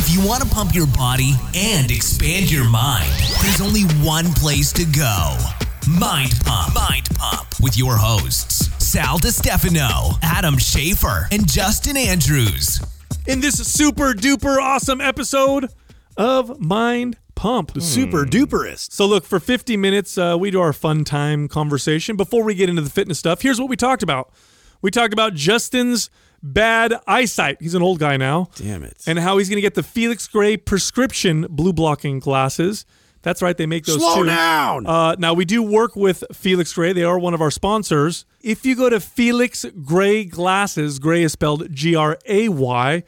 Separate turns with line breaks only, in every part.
If you want to pump your body and expand your mind, there's only one place to go Mind Pump. Mind Pump with your hosts, Sal DiStefano, Adam Schafer, and Justin Andrews.
in this super duper awesome episode of Mind Pump. The
Super duperest.
So, look, for 50 minutes, uh, we do our fun time conversation. Before we get into the fitness stuff, here's what we talked about. We talked about Justin's bad eyesight. He's an old guy now.
Damn it.
And how he's going to get the Felix Gray prescription blue blocking glasses. That's right, they make those
Slow
too.
down.
Uh, now, we do work with Felix Gray. They are one of our sponsors. If you go to Felix Gray Glasses, Gray is spelled G R A Y,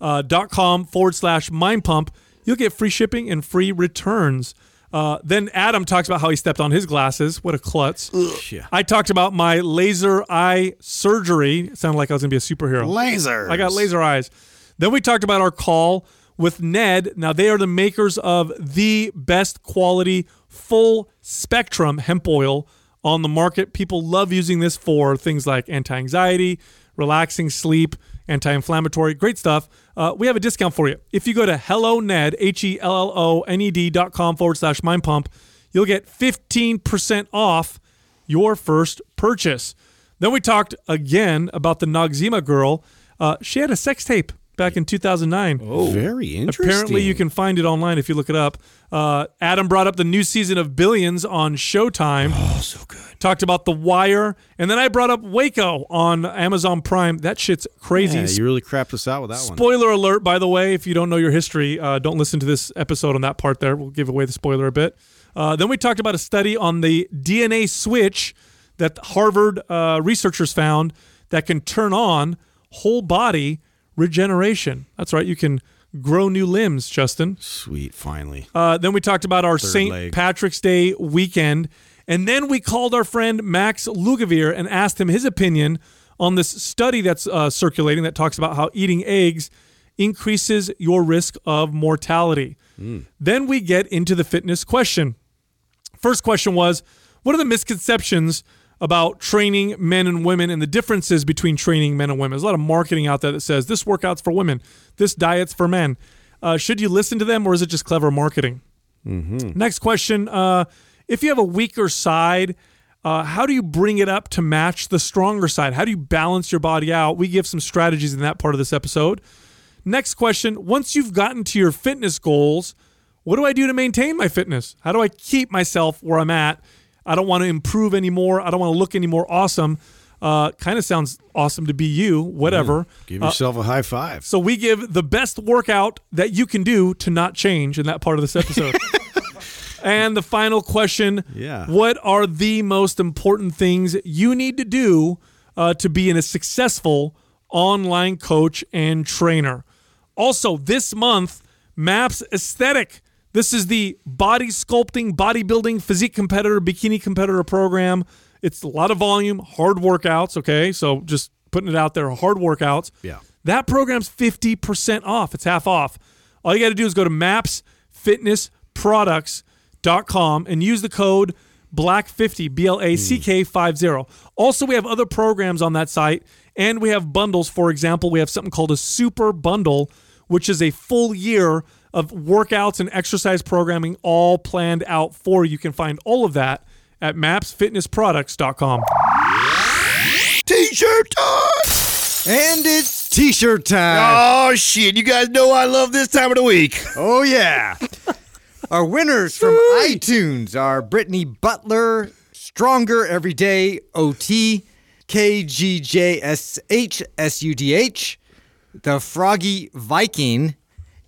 uh, dot com forward slash mind pump, you'll get free shipping and free returns. Uh, then Adam talks about how he stepped on his glasses. What a klutz.
Yeah.
I talked about my laser eye surgery. It sounded like I was going to be a superhero.
Lasers.
I got laser eyes. Then we talked about our call with Ned. Now they are the makers of the best quality full spectrum hemp oil on the market. People love using this for things like anti-anxiety, relaxing sleep, anti-inflammatory, great stuff. Uh, we have a discount for you. If you go to hello ned, H E L L O N E D dot com forward slash mind pump, you'll get 15% off your first purchase. Then we talked again about the Noxzema girl. Uh, she had a sex tape back in 2009.
Oh, very interesting.
Apparently, you can find it online if you look it up. Uh, Adam brought up the new season of Billions on Showtime.
Oh, so good.
Talked about The Wire, and then I brought up Waco on Amazon Prime. That shit's crazy.
Yeah, you really crapped us out with that one.
Spoiler alert, by the way, if you don't know your history, uh, don't listen to this episode on that part there. We'll give away the spoiler a bit. Uh, then we talked about a study on the DNA switch that Harvard uh, researchers found that can turn on whole body regeneration. That's right, you can grow new limbs, Justin.
Sweet, finally.
Uh, then we talked about our St. Patrick's Day weekend. And then we called our friend Max Lugavere and asked him his opinion on this study that's uh, circulating that talks about how eating eggs increases your risk of mortality. Then we get into the fitness question. First question was What are the misconceptions about training men and women and the differences between training men and women? There's a lot of marketing out there that says this workout's for women, this diet's for men. Uh, should you listen to them or is it just clever marketing? Next question uh, If you have a weaker side, uh, how do you bring it up to match the stronger side? How do you balance your body out? We give some strategies in that part of this episode. Next question Once you've gotten to your fitness goals, what do I do to maintain my fitness? How do I keep myself where I'm at? I don't want to improve anymore. I don't want to look any more awesome. Uh, kind of sounds awesome to be you, whatever.
Give
Uh,
yourself a high five.
so we give the best workout that you can do to not change in that part of this episode. and the final question:
Yeah.
What are the most important things you need to do uh, to be in a successful online coach and trainer? Also, this month, Maps Aesthetic. This is the body sculpting, bodybuilding, physique competitor, bikini competitor program. It's a lot of volume, hard workouts. Okay, so just putting it out there, hard workouts.
Yeah.
That program's 50% off. It's half off. All you got to do is go to mapsfitnessproducts.com and use the code BLACK50, B L A C K 50. Also, we have other programs on that site and we have bundles. For example, we have something called a super bundle, which is a full year of workouts and exercise programming all planned out for you. You can find all of that at mapsfitnessproducts.com.
T-shirt time!
And it's t-shirt time.
Oh shit! You guys know I love this time of the week.
Oh, yeah. Our winners from iTunes are Brittany Butler, Stronger Every Day, OT, KGJSHSUDH, The Froggy Viking,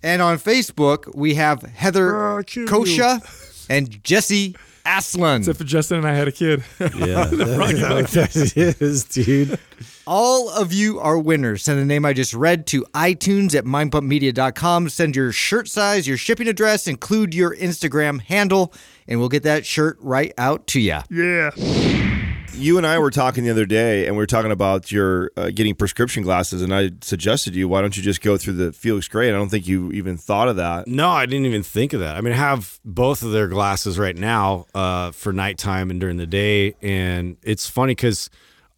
and on Facebook we have Heather Kosha and Jesse Aslan.
Except for Justin and I had a kid.
Yeah, that is, dude. All of you are winners. Send the name I just read to iTunes at mindpumpmedia.com. Send your shirt size, your shipping address, include your Instagram handle, and we'll get that shirt right out to you.
yeah.
You and I were talking the other day, and we were talking about your uh, getting prescription glasses, and I suggested to you, why don't you just go through the Felix Gray? And I don't think you even thought of that.
No, I didn't even think of that. I mean, I have both of their glasses right now uh, for nighttime and during the day, and it's funny because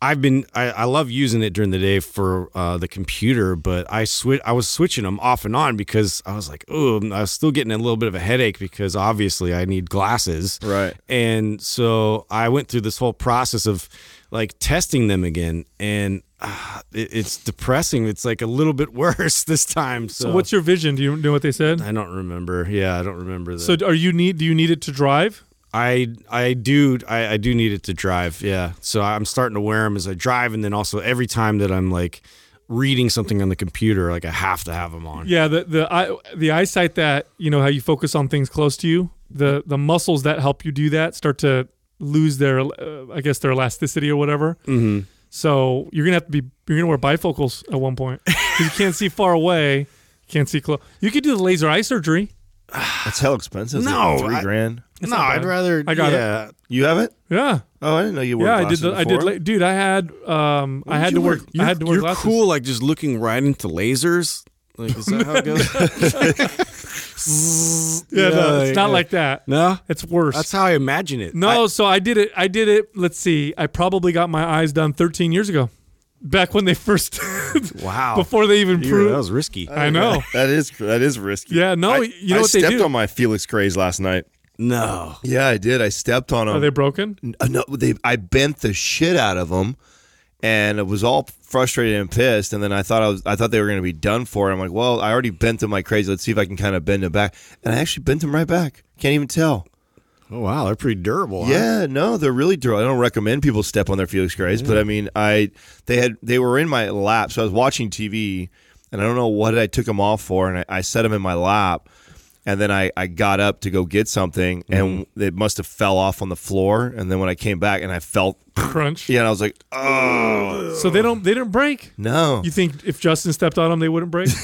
I've been I, I love using it during the day for uh, the computer, but I switch I was switching them off and on because I was like, oh, I was still getting a little bit of a headache because obviously I need glasses,
Right.
And so I went through this whole process of like testing them again, and uh, it, it's depressing. It's like a little bit worse this time. So,
So what's your vision? Do you know what they said?
I don't remember. Yeah, I don't remember. The,
So are you need? Do you need it to drive?
I I do I, I do need it to drive. Yeah. So I'm starting to wear them as I drive, and then also every time that I'm like reading something on the computer, like I have to have them on.
Yeah, the the eye, the eyesight that you know how you focus on things close to you. The the muscles that help you do that start to lose their, uh, I guess, their elasticity or whatever.
Mm-hmm.
So you're gonna have to be you're gonna wear bifocals at one point 'Cause you can't see far away, can't see close. You could do the laser eye surgery.
That's hell expensive.
No,
three
I-
grand.
No,
not
I'd
bad.
rather.
I got it.
yeah.
You have it?
Yeah,
Oh, I didn't know you wore
yeah. I did. The, I did.
before.
La- dude, I had um, I had to work. I had to work.
You're
glasses.
cool, like just looking right into lasers. Like, is that how it goes?
Yeah, no, it's not
yeah.
like that.
no,
It's worse.
that's how I imagine it.
No, so I did it. I did it. Let's see. I probably got my eyes done 13 years ago, back when they first,
wow.
before they even
You-
proved.
that was risky.
I know.
That is that is risky.
Yeah, no,
I,
you know
I
what they
stepped
do?
on my Felix Grays last night.
No.
Yeah, I did. I stepped on them.
Are they broken?
Uh, no, they I bent the shit out of them, and it was all frustrated and pissed. And then I thought I was I thought they were going to be done for. I'm like, well, I already bent them like crazy. Let's see if I can kind of bend them back. And I actually bent them right back. Can't even tell.
Oh wow, they're pretty durable. huh?
Yeah, no, they're really durable. I don't recommend people step on their Felix Grays, but I mean, I they had they were in my lap, so I was watching TV, and I don't know what I took them off for, and I, I set them in my lap. And then I, I got up to go get something, and mm-hmm. it must have fell off on the floor. And then when I came back, and I felt,
Crunch.
yeah, and I was like, oh
So they don't. They didn't break.
no,
You think if Justin stepped on them, they wouldn't break?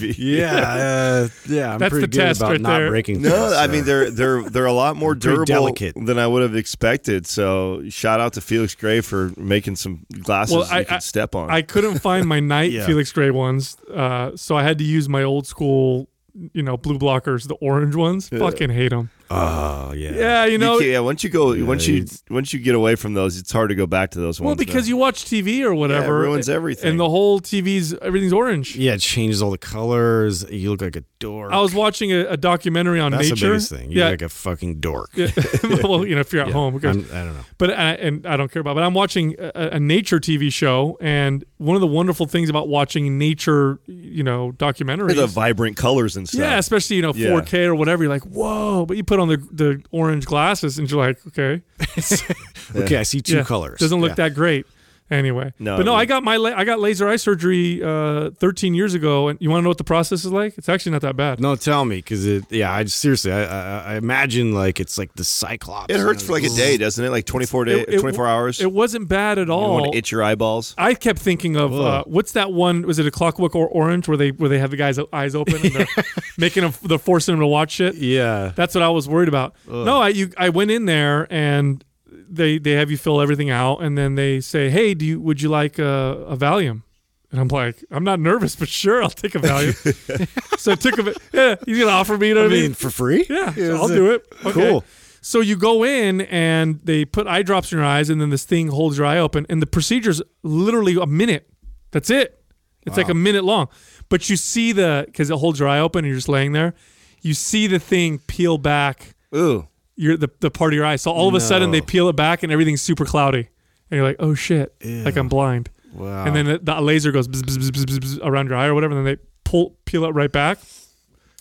Yeah, uh, yeah. I'm
That's
pretty
the
good
test
about
right
not
there.
breaking.
No,
things,
I
so.
mean they're they're they're a lot more
Pretty
durable
delicate.
than I would have expected. So shout out to Felix Gray for making some glasses
Well, I-
you can
I-
step on.
I couldn't find my night
Yeah.
Felix Gray ones, uh, so I had to use my old school, you know, blue blockers, the orange ones. Fucking hate them.
Oh yeah.
Yeah, you know.
you yeah, once you go, once you once you get away from those, it's hard to go back to those
well,
ones.
because you watch TV or whatever, It
ruins everything.
and the whole TV's everything's orange.
Yeah, it changes all the colors. You look like a dork.
I was watching a, a documentary on
That's
nature.
the biggest thing. You
yeah,
look like a fucking dork.
yeah. well, you know, if you're at
Yeah.
home, because
I'm, don't know.
but I, and I don't care about. But I'm watching a, a nature TV show, and one of the wonderful things about watching nature, you know, documentaries,
the vibrant colors and stuff.
yeah, especially you know
Yeah.
4K or whatever, you're like, whoa! But you put on the the orange glasses, and you're like, okay,
Okay, I see two
yeah,
colors.
Doesn't look
Yeah.
that great. Anyway,
No,
but no, I got my la- I got laser eye surgery uh, 13 years ago, and you want to know what the process is like? It's actually not that bad.
No, tell me, because it. Yeah, I just, seriously, I, I, I imagine like it's like the Cyclops.
it hurts for like a day, doesn't it? Like twenty four day,
It- it-
twenty four hours.
It wasn't bad at all.
you want to itch your eyeballs.
I kept thinking of uh, what's that one? Was it a Clockwork or Orange where they where they have the guy's eyes open and they're making him they're forcing him to watch it?
Yeah.
That's what I was worried about. No, I you I went in there and they they have you fill everything out and then they say, hey, do you would you like a, a Valium? And I'm like, I'm not nervous, but sure, I'll take a Valium. so I took a yeah. He's gonna offer me, you know
I
what I mean?
mean, for free?
Yeah,
Is
I'll do it. Okay.
Cool.
So you go in and they put eye drops in your eyes, and then this thing holds your eye open, and the procedure's literally a minute. That's it. It's like a minute long, but you see the because it holds your eye open, and you're just laying there. You see the thing peel back
Ooh,
your the, the part of your eye. So all of a sudden they peel it back, and everything's super cloudy, and you're like, oh shit, like I'm blind.
Wow.
And then the, the laser goes bzz, bzz, bzz, bzz, bzz around your eye or whatever, and then they pull peel it right back,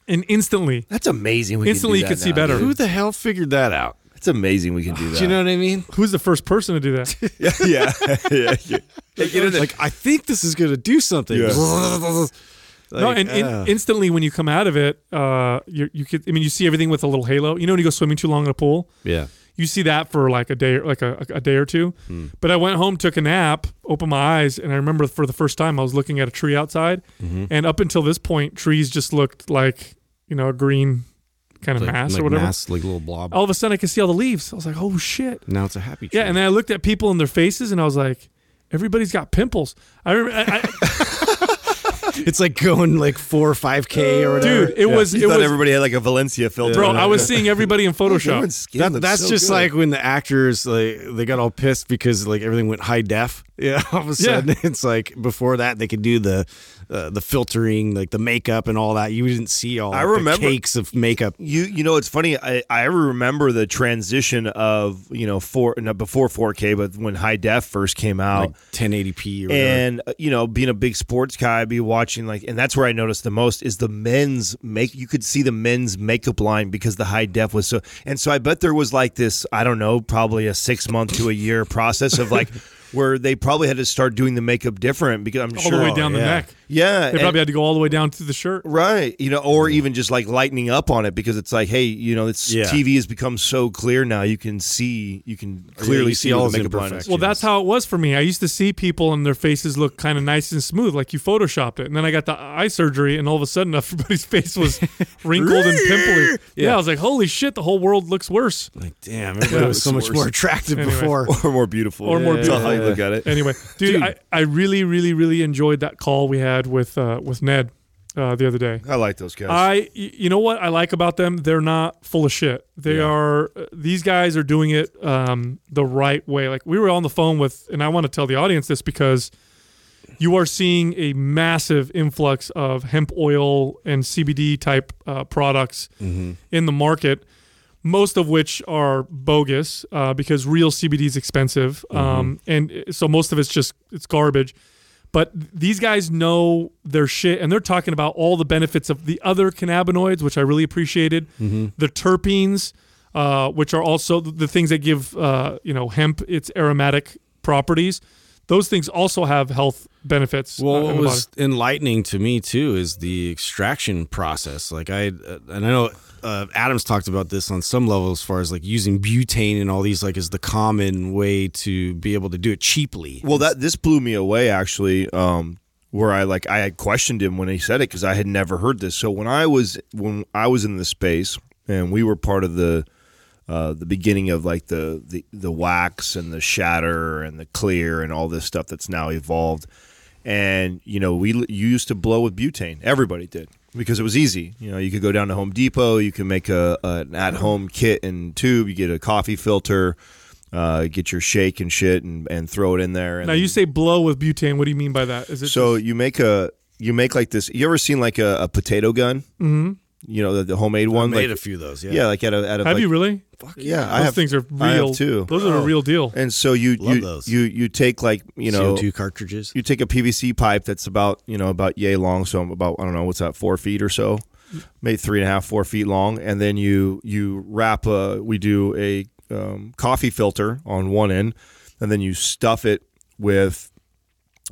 and instantly
that's amazing. We
Instantly
can
you
do
could see
now,
better.
dude.
who the hell figured that out?
It's amazing we can do that.
Do you know what I mean?
Who's the first person to do that?
yeah, yeah, yeah. yeah. Hey, get.
Like, I think this is going to do something.
Yeah.
No,
Like,
and in,
uh,
instantly when you come out of it, uh, you you could. I mean, you see everything with a little halo. You know when you go swimming too long in a pool,
yeah.
you see that for like a day, like a, a day or two.
Hmm.
But I went home, took a nap, opened my eyes, and I remember for the first time I was looking at a tree outside,
Mm-hmm.
and up until this point, trees just looked like you know a green kind of
Like,
mass
like
or whatever.
mass, like little blob.
All of a sudden, I could see all the leaves. I was like, oh shit.
Now it's a happy tree.
Yeah, and then I looked at people in their faces, and I was like, everybody's got pimples. I remember. I, I,
it's like going like four or five k or whatever.
Dude, it was
You
it
thought
was
everybody had like a Valencia filter.
bro. I was seeing everybody in Photoshop.
Everyone's skin
That, that's
so
just
good.
like when the actors like they got all pissed because like everything went high def. Yeah, all of a sudden it's like before that they could do the uh, the filtering, like the makeup and all that. You didn't see all
I
the
remember-
cakes of makeup.
You you know it's funny. I, I remember the transition of you know four no, before 4K, but when high def first came out,
Like 1080p or
and uh, you know being a big sports guy, I'd be watching like, and that's where I noticed the most is the men's make. You could see the men's makeup line because the high def was so, and so I bet there was like this. I don't know, probably a six month to a year process of like. Where they probably had to start doing the makeup different because I'm
all
sure all
the way down the
yeah.
neck.
Yeah,
They
and-
probably had to go all the way down to the shirt.
Right. You know, or even just like lightening up on it because it's like, hey, you know, it's
Yeah.
TV has become so clear now. You can see, you can clearly
you
see,
see
all
all
the makeup line
imperfections.
Well, that's how it was for me. I used to see people and their faces look kind of nice and smooth, like you photoshopped it. And then I got the eye surgery, and all of a sudden, everybody's face was wrinkled and pimply. Yeah. I was like, holy shit, the whole world looks worse.
like, damn, everybody was so much
worse.
more attractive
Anyway.
before.
Or more beautiful.
Or more
That's how look at it.
Anyway, dude, I, I really, really, really enjoyed that call we had with uh, with Ned uh, the other day.
I like those guys.
I, you know what I like about them? They're not full of shit. They are. uh, These guys are doing it um, the right way. Like we were on the phone with, and I want to tell the audience this because you are seeing a massive influx of hemp oil and CBD type uh, products in the market. Most of which are bogus uh, because real CBD is expensive, um, and so most of it's just it's garbage. But these guys know their shit, and they're talking about all the benefits of the other cannabinoids, which I really appreciated. The terpenes, uh, which are also the the things that give uh, you know hemp its aromatic properties. Those things also have health benefits. uh,
Well,
in
what was
body.
enlightening to me too is the extraction process. Like I, uh, and I know uh, Adams talked about this on some level as far as like using butane and all these like is the common way to be able to do it cheaply.
well, that this blew me away actually. Um, where I like I had questioned him when he said it because I had never heard this. So when I was when I was in the space and we were part of the uh, the beginning of like the, the the wax and the shatter and the clear and all this stuff that's now evolved. And you know, we you used to blow with butane. Everybody did because it was easy. You know, you could go down to Home Depot, you can make a, an at home kit and tube. You get a coffee filter, uh, get your shake and shit, and, and throw it in there. And
now you say blow with butane. What do you mean by that? Is it
so
just-
you make a you make like this. You ever seen like a, a potato gun? Mm-hmm. You know the, the homemade
I
one.
made
like,
a few of those. Yeah,
yeah, like at a at a
have
like,
you really?
Fuck yeah, I
Those
have
things are
I have
real
too.
Those are a real deal.
And so you
Love
you,
those.
you you take like you know
CO2 cartridges.
you take a PVC pipe that's about you know about yay long, so I'm about I don't know what's that four feet or so, maybe three and a half four feet long, and then you you wrap a we do a um, coffee filter on one end, and then you stuff it with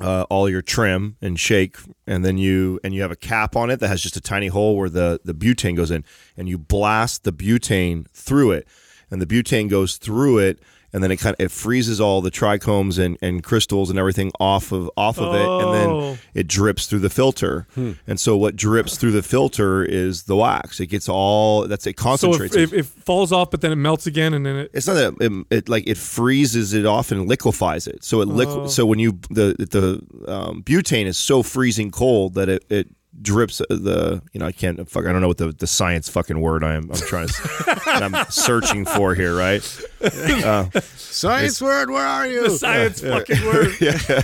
uh, all your trim and shake, and then you and you have a cap on it that has just a tiny hole where the the butane goes in, and you blast the butane through it, and the butane goes through it, and then it kind of it freezes all the trichomes and, and crystals and everything off of off of it, and
Oh.
then it drips through the filter, and so what drips through the filter is the wax. It gets all that's it
So
concentrates.
if, if it falls off, but then it melts again, and then it.
It's not that it, it like it freezes it off and liquefies it. So it liqu- So when you the the um, butane is so freezing cold that it, it drips uh, the you know I can't fuck I don't know what the, the science fucking word I am I'm trying to I'm searching for here right.
Uh, science word, where are you?
The science fucking word.
Yeah.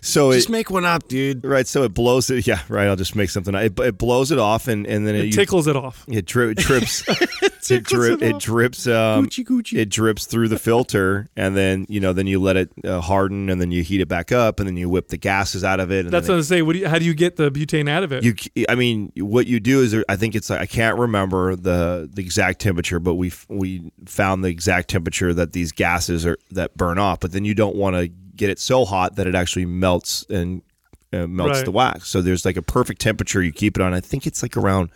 So it
Just make one up, dude.
right. So it blows it. Yeah. Right. I'll just make something. It, it blows it off and and then it,
It
you-
tickles it off.
It, dri- it drips. it, drip, it drips. Um,
Gucci, Gucci.
It drips through the filter, and then you know, then you let it uh, harden, and then you heat it back up, and then you whip the gases out of it. And
That's what I say. What do you, how do you get the butane out of it?
you, I mean, what you do is, there- I think it's like I can't remember the the exact temperature, but we we found the exact temperature that these gases are that burn off. But then you don't want to get it so hot that it actually melts and uh, melts
Right.
the wax. So there's like a perfect temperature you keep it on. I think it's like around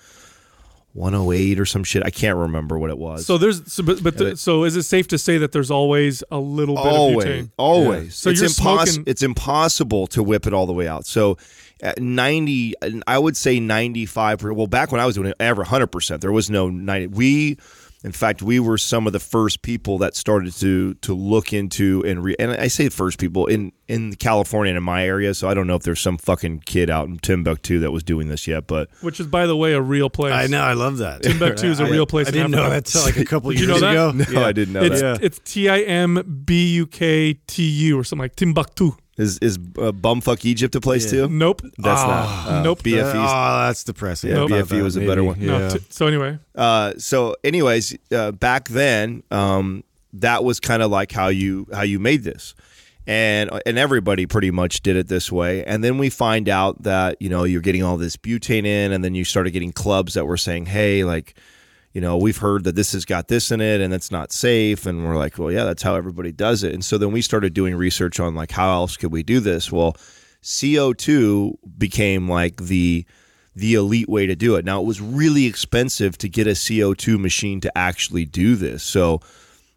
108 or some shit. I can't remember what it was.
so there's so, but, but the, so is it safe to say that there's always a little bit of
always,
butane?
always.
So
it's
you're
impossible.
smoking-
It's impossible to whip it all the way out. So, at ninety, I would say ninety-five. Well, back when I was doing it, ever hundred percent. There was no ninety. We In fact, we were some of the first people that started to to look into and re- and I say first people in in California and in my area. So I don't know if there's some fucking kid out in Timbuktu that was doing this yet, but
Which is, by the way, a real place.
I know. I love that.
Timbuktu is a
I-
real place
I
in
didn't know that till like a couple
Did you
years
know
ago.
no,
Yeah.
I didn't know
It's
that.
it's T I M B U K T U or something like Timbuktu.
Is is uh, bumfuck Egypt a place too?
Nope.
That's
Oh,
not. Uh,
nope.
BFE.
Oh, that's depressing.
Yeah,
I thought
BFE was a better
maybe.
one.
No,
Yeah.
t- so anyway,
Uh, so, anyways, uh, back then, um, that was kind of like how you how you made this, and and everybody pretty much did it this way. And then we find out that you know you're getting all this butane in, and then you started getting clubs that were saying, hey, like. You know, we've heard that this has got this in it and it's not safe. And we're like, well, yeah, that's how everybody does it. And so then we started doing research on like how else could we do this? Well, CO2 became like the the elite way to do it. Now it was really expensive to get a CO2 machine to actually do this. So,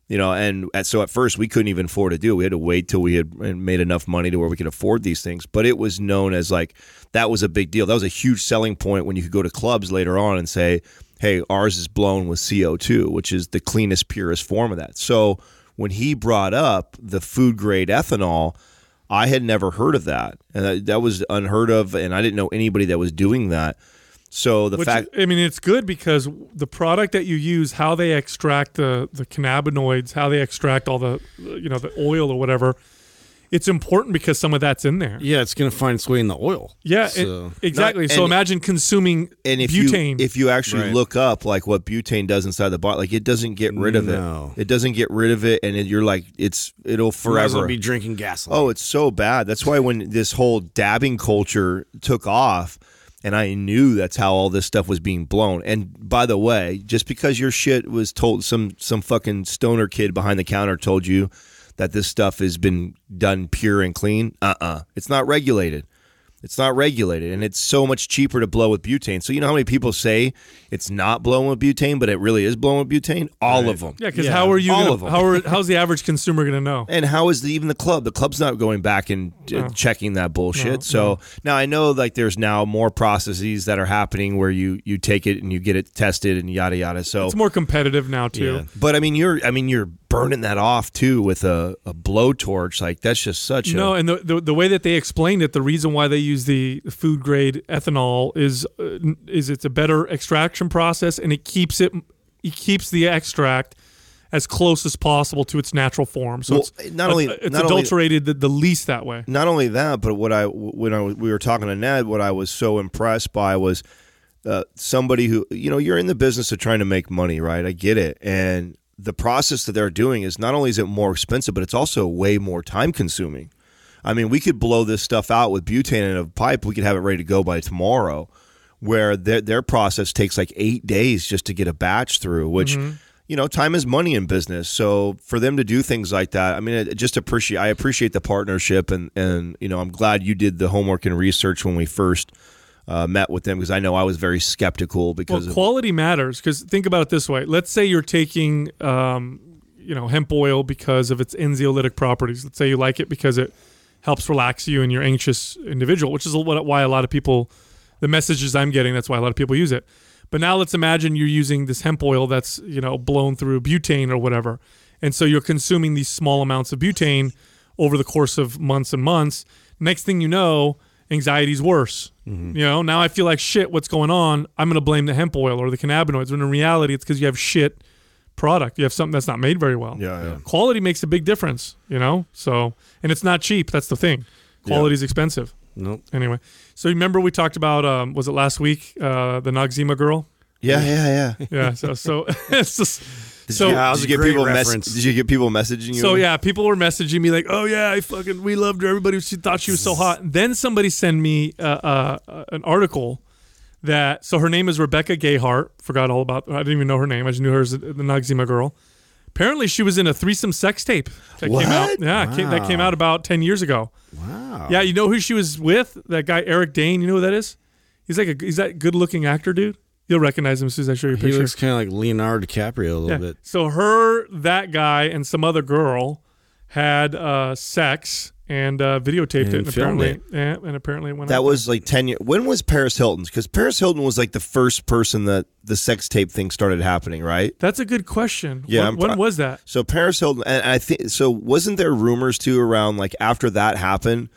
you know, and at, so at first we couldn't even afford to do. it. We had to wait till we had made enough money to where we could afford these things. But it was known as like that was a big deal. That was a huge selling point when you could go to clubs later on and say, "Hey, ours is blown with CO2, which is the cleanest, purest form of that." So when he brought up the food grade ethanol, I had never heard of that, and that, that was unheard of, and I didn't know anybody that was doing that. So the
which,
fact,
I mean, it's good because the product that you use, how they extract the the cannabinoids, how they extract all the you know the oil or whatever, it's important because some of that's in there.
Yeah, it's going to find its way in the oil.
Yeah, it- exactly.
Not-
so
and-
imagine consuming
and if
butane.
you if you actually
Right.
look up like what butane does inside the bottle, like it doesn't get rid of
No.
it. It doesn't get rid of it, and it, you're like it's it'll
You well
forever.
be drinking gasoline.
Oh, it's so bad. That's why when this whole dabbing culture took off, and I knew that's how all this stuff was being blown. And by the way, just because your shit was told some some fucking stoner kid behind the counter told you that this stuff has been done pure and clean, uh uh It's not regulated. It's not regulated, and it's so much cheaper to blow with butane. So you know how many people say it's not blowing with butane, but it really is blowing with butane. All of them.
yeah, because
Yeah,
how are you?
all
Gonna,
of 'em.
how are, how's the average consumer going to know?
And how is the, even the club? The club's not going back and uh, checking that bullshit. so now I know like there's now more processes that are happening where you you take it and you get it tested and yada yada. So,
It's more competitive now too.
Yeah.
but I mean you're I mean you're burning that off too with a, a blowtorch. Like that's just such
No,
a no.
and the, the the way that they explained it, the reason why they use the food grade ethanol is uh, is it's a better extraction process, and it keeps it it keeps the extract as close as possible to its natural form. So
Well,
it's
not only-
it's
not only-
adulterated the, the least that way.
not only that, but what I when I we were talking to Ned, what I was so impressed by was uh, somebody who you know you're in the business of trying to make money, right? I get it, and the process that they're doing is not only is it more expensive, but it's also way more time consuming. I mean, we could blow this stuff out with butane in a pipe. We could have it ready to go by tomorrow. Where their their process takes like eight days just to get a batch through, which mm-hmm. you know, time is money in business. So for them to do things like that, I mean, I just appreciate. I appreciate the partnership, and and you know, I'm glad you did the homework and research when we first uh, met with them because I know I was very skeptical
Well,
because of,
quality matters because think about it this way. Let's say you're taking, um, you know, hemp oil because of its anxiolytic properties. Let's say you like it because it helps relax you and you're anxious individual, which is what, why a lot of people, the messages I'm getting, that's why a lot of people use it. But now let's imagine you're using this hemp oil that's you know blown through butane or whatever, and so you're consuming these small amounts of butane over the course of months and months. Next thing you know, anxiety's worse. You know, now I feel like shit. What's going on? I'm going to blame the hemp oil or the cannabinoids. When in reality, it's because you have shit product. You have something that's not made very well.
yeah, yeah.
Quality makes a big difference. You know, so and it's not cheap. That's the thing. Quality is expensive.
Nope.
Anyway, so remember we talked about um, was it last week uh, the Noxzema girl?
yeah, yeah, yeah.
Yeah. So so it's just,
Did
so
you,
Yeah, that
did
was
you get people mess. Did you get people messaging you?
So yeah, people were messaging me like, "Oh yeah, I fucking we loved her. Everybody she thought she was so hot." Then somebody sent me uh, uh, an article that so her name is Rebecca Gayheart. Forgot all about. I didn't even know her name. I just knew her as the Noxzema girl. Apparently, she was in a threesome sex tape that came out.
What?
Yeah, came, that came out about ten years ago.
Wow.
Yeah, you know who she was with? That guy Eric Dane. You know who that is? He's like a he's that good looking actor, dude. You'll recognize him as soon as I show you a
He
picture.
looks kind of like Leonardo DiCaprio a little
Yeah.
bit.
So her, that guy, and some other girl had uh, sex, and uh, videotaped
And
it, and apparently, yeah, and apparently it went.
That was like ten years. When was Paris Hilton's? Because Paris Hilton was like the first person that the sex tape thing started happening, right?
That's a good question.
Yeah,
when, when was that?
So Paris Hilton, and I think so. Wasn't there rumors too around like after that happened,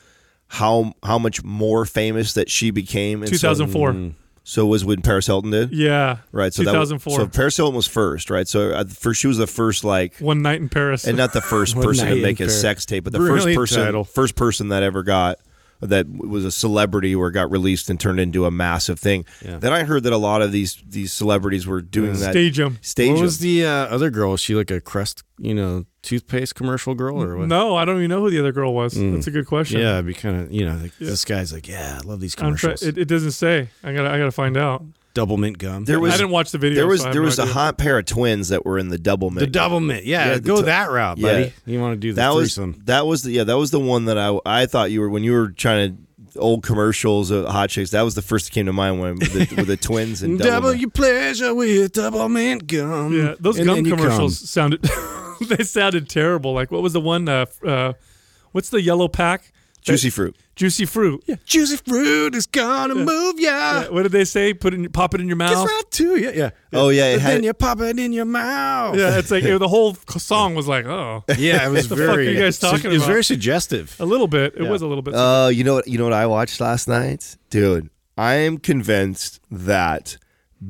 how how much more famous that she became? And so-
2004.
So, was when Paris Hilton did,
yeah,
right? So that was-
2004.
so Paris Hilton was first, right? So uh, first, she was the first like
One night in Paris.
and not the first person to make a
Paris.
sex tape, but the
Brilliant
first person,
title.
first person that ever got that was a celebrity or got released and turned into a massive thing.
Yeah.
Then I heard that a lot of these these celebrities were doing that
Stage 'em.
Stage
What
'em.
was the uh, other girl? Was she like a Crest, you know, toothpaste commercial girl or what?
no, I don't even know who the other girl was. That's a good question.
Yeah, it'd be kind of you know like, this guy's like yeah, I love these
I'm try-
commercials.
it, it doesn't say. I gotta I gotta find out.
Double mint gum.
There was
I didn't watch the video.
there was
so
there
no
was a
idea.
hot pair of twins that were in the double
the
mint.
double mint. Yeah,
Yeah,
go
t-
that route,
yeah.
buddy. You want to do the
that was that was the yeah that was the one that I I thought you were when you were trying to old commercials of hot chicks. That was the first that came to mind when with the, with the twins and double.
Double
mint.
your pleasure with double mint gum.
Yeah, those
And
gum commercials sounded they sounded terrible. Like what was the one? Uh, uh, what's the yellow pack?
Juicy fruit.
Juicy fruit.
come. Juicy fruit is gonna move ya.
Yeah, what did they say? Put it in, pop it in your
Gets
mouth.
right to you. Yeah.
Oh, yeah, it had-
then you pop it in your mouth.
Yeah, it's like the whole song was like, oh,
Yeah, it was
The fuck
very.
are you guys talking
It was
about?
very suggestive.
a little bit. It
Yeah.
was a little bit.
Uh, you know what? You know what I watched last night, dude. I am convinced that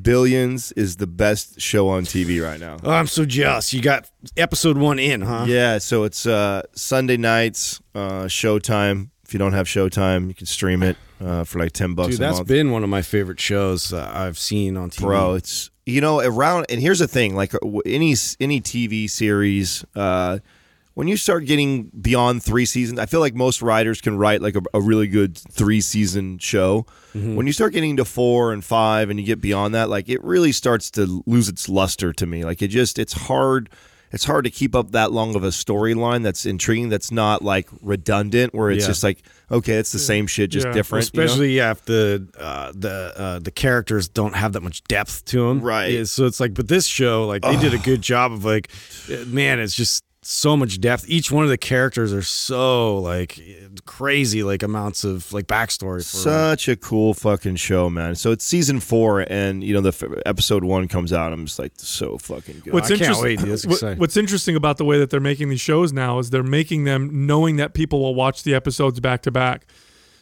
Billions is the best show on TV right now.
Oh, I'm so jealous. You got episode one in, huh?
Yeah, so it's uh, Sunday nights, uh, Showtime. If you don't have Showtime, you can stream it uh, for like ten bucks
Dude,
a
that's
month.
been one of my favorite shows uh, I've seen on TV.
bro it's you know around and here's the thing like any any tv series uh when you start getting beyond three seasons i feel like most writers can write like a, a really good three season show
Mm-hmm.
when you start getting to four and five and you get beyond that like it really starts to lose its luster to me like it just it's hard it's hard to keep up that long of a storyline that's intriguing that's not like redundant where it's
Yeah.
just like okay it's the same shit just
Yeah.
different you know?
Especially yeah, if the uh, the uh, the characters don't have that much depth to them,
Right.
so it's like, but this show, like, they did a good job of like, uh, man, it's just so much depth. Each one of the characters are so like crazy, like amounts of like backstory. For them.
Such a cool fucking show, man. So it's season four, and you know the f- episode one comes out. I'm just like so fucking good.
What's
I can't wait, dude. That's
what- what's interesting about the way that they're making these shows now is they're making them knowing that people will watch the episodes back to back.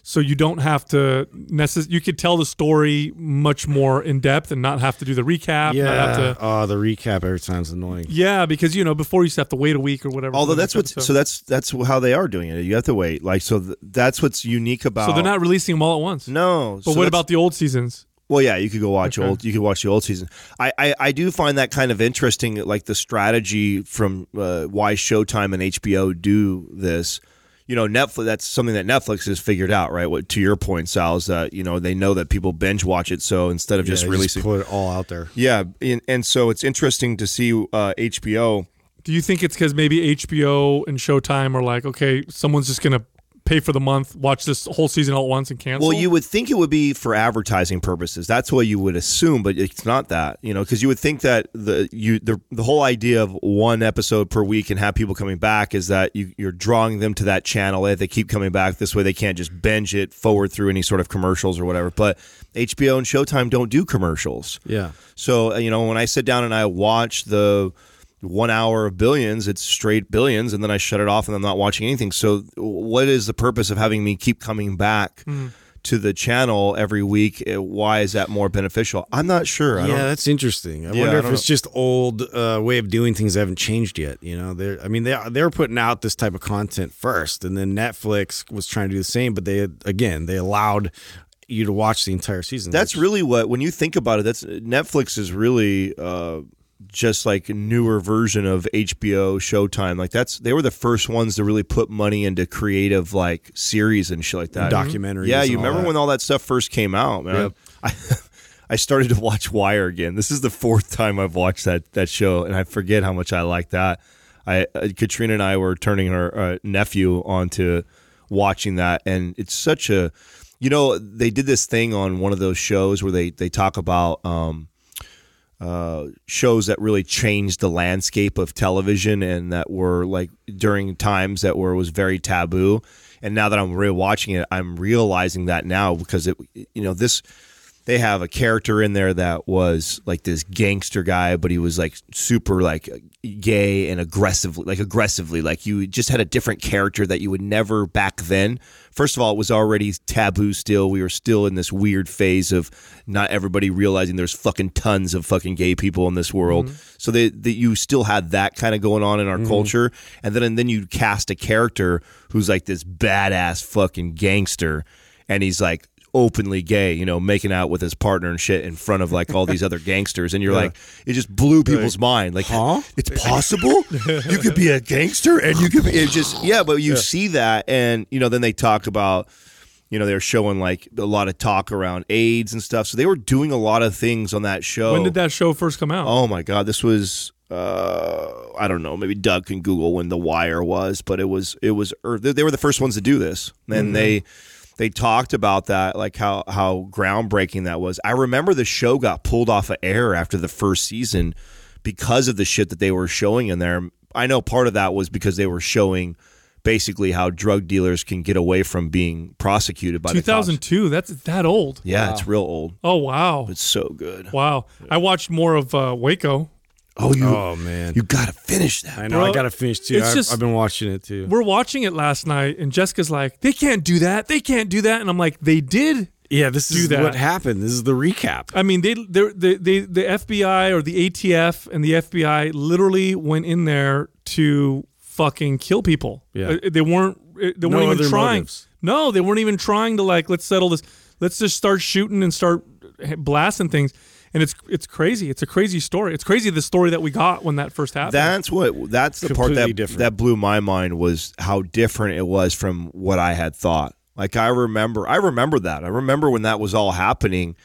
So you don't have to necess- you could tell the story much more in depth and not have to do the recap.
yeah.
to,
Oh, the recap every time's annoying.
yeah, because you know before you used to have to wait a week or whatever.
Although that's
episode.
so that's that's how they are doing it. You have to wait. Like so, th- that's what's unique about.
so they're not releasing them all at once.
No,
But
so
what about the old seasons?
Well, yeah, you could go watch
Okay.
old. You could watch the old season. I, I, I do find that kind of interesting, like the strategy from uh, why Showtime and HBO do this. You know, Netflix. That's something that Netflix has figured out, right? What to your point, Sal, is that you know they know that people binge watch it, so instead of just
Yeah,
releasing,
put it all out there.
yeah, and, and so it's interesting to see uh, HBO.
Do you think it's because maybe HBO and Showtime are like, okay, someone's just gonna pay for the month, watch this whole season all at once, and cancel?
Well, you would think it would be for advertising purposes. That's what you would assume, but it's not that. You know, because you would think that the you the the whole idea of one episode per week and have people coming back is that you, you're drawing them to that channel. If they keep coming back this way, they can't just binge it forward through any sort of commercials or whatever. But HBO and Showtime don't do commercials.
Yeah.
So uh, you know, when I sit down and I watch the one hour of billions, it's straight billions, and then I shut it off and I'm not watching anything. So what is the purpose of having me keep coming back? To the channel every week, Uh, why is that more beneficial? I'm not sure. I
yeah,
don't,
that's interesting. I
Yeah,
wonder
I
if
don't
it's just old uh, way of doing things that haven't changed yet. You know, they're I mean they they were putting out this type of content first, and then Netflix was trying to do the same, but they again they allowed you to watch the entire season.
That's
which-
really what when you think about it. That's Netflix is really uh, just like newer version of HBO, Showtime. Like that's they were the first ones to really put money into creative like series and shit like that.
documentaries.
Yeah, you remember
that.
when all that stuff first came out, man?
Yep.
I, I started to watch Wire again. This is the fourth time I've watched that that show, and I forget how much I like that. I uh, Katrina and I were turning her uh, nephew onto watching that, and it's such a, you know, they did this thing on one of those shows where they they talk about. Um, uh, shows that really changed the landscape of television and that were like during times that were was very taboo. And now that I'm rewatching it, I'm realizing that now because it, you know, this they have a character in there that was like this gangster guy, but he was like super like gay and aggressively, like aggressively, like you just had a different character that you would never back then. First of all, it was already taboo still. We were still in this weird phase of not everybody realizing there's fucking tons of fucking gay people in this world. Mm-hmm. So that that you still had that kind of going on in our mm-hmm. culture, and then and then you cast a character who's like this badass fucking gangster, and he's like openly gay, you know, making out with his partner and shit in front of like all these other gangsters, and you're like, it just blew people's mind. Like,
Huh?
it's possible you could be a gangster and you could be it just yeah, but you see that, and you know, then they talk about. You know, they're showing like a lot of talk around AIDS and stuff. So they were doing a lot of things on that show.
When did that show first come out?
Oh my god, this was uh I don't know, maybe Doug can Google when The Wire was, but it was it was they they were the first ones to do this. And they they talked about that like how how groundbreaking that was. I remember the show got pulled off of air after the first season because of the shit that they were showing in there. I know part of that was because they were showing basically how drug dealers can get away from being prosecuted by the cops.
2002. That's that old.
Yeah, it's real old.
Oh wow,
It's so good.
wow. I watched more of uh, Waco.
Oh, you
Oh man,
you got to finish that.
I know.
Bro,
I gotta finish too.
it's
I've,
just-
I've been watching it too.
We're watching it last night, and Jessica's like, "They can't do that. They can't do that." And I'm like, "They did."
Yeah, this is
that.
what happened. This is the recap.
I mean, they, they, they, they, the FBI or the ATF and the FBI literally went in there to fucking kill people.
Yeah.
Uh, they weren't. uh, They weren't even trying.
motives.
No, they weren't even trying to like. Let's settle this. Let's just start shooting and start blasting things. And it's it's crazy. It's a crazy story. It's crazy the story that we got when that first happened.
That's what. That's the part that
different.
that blew my mind was how different it was from what I had thought. Like I remember, I remember that. I remember when that was all happening,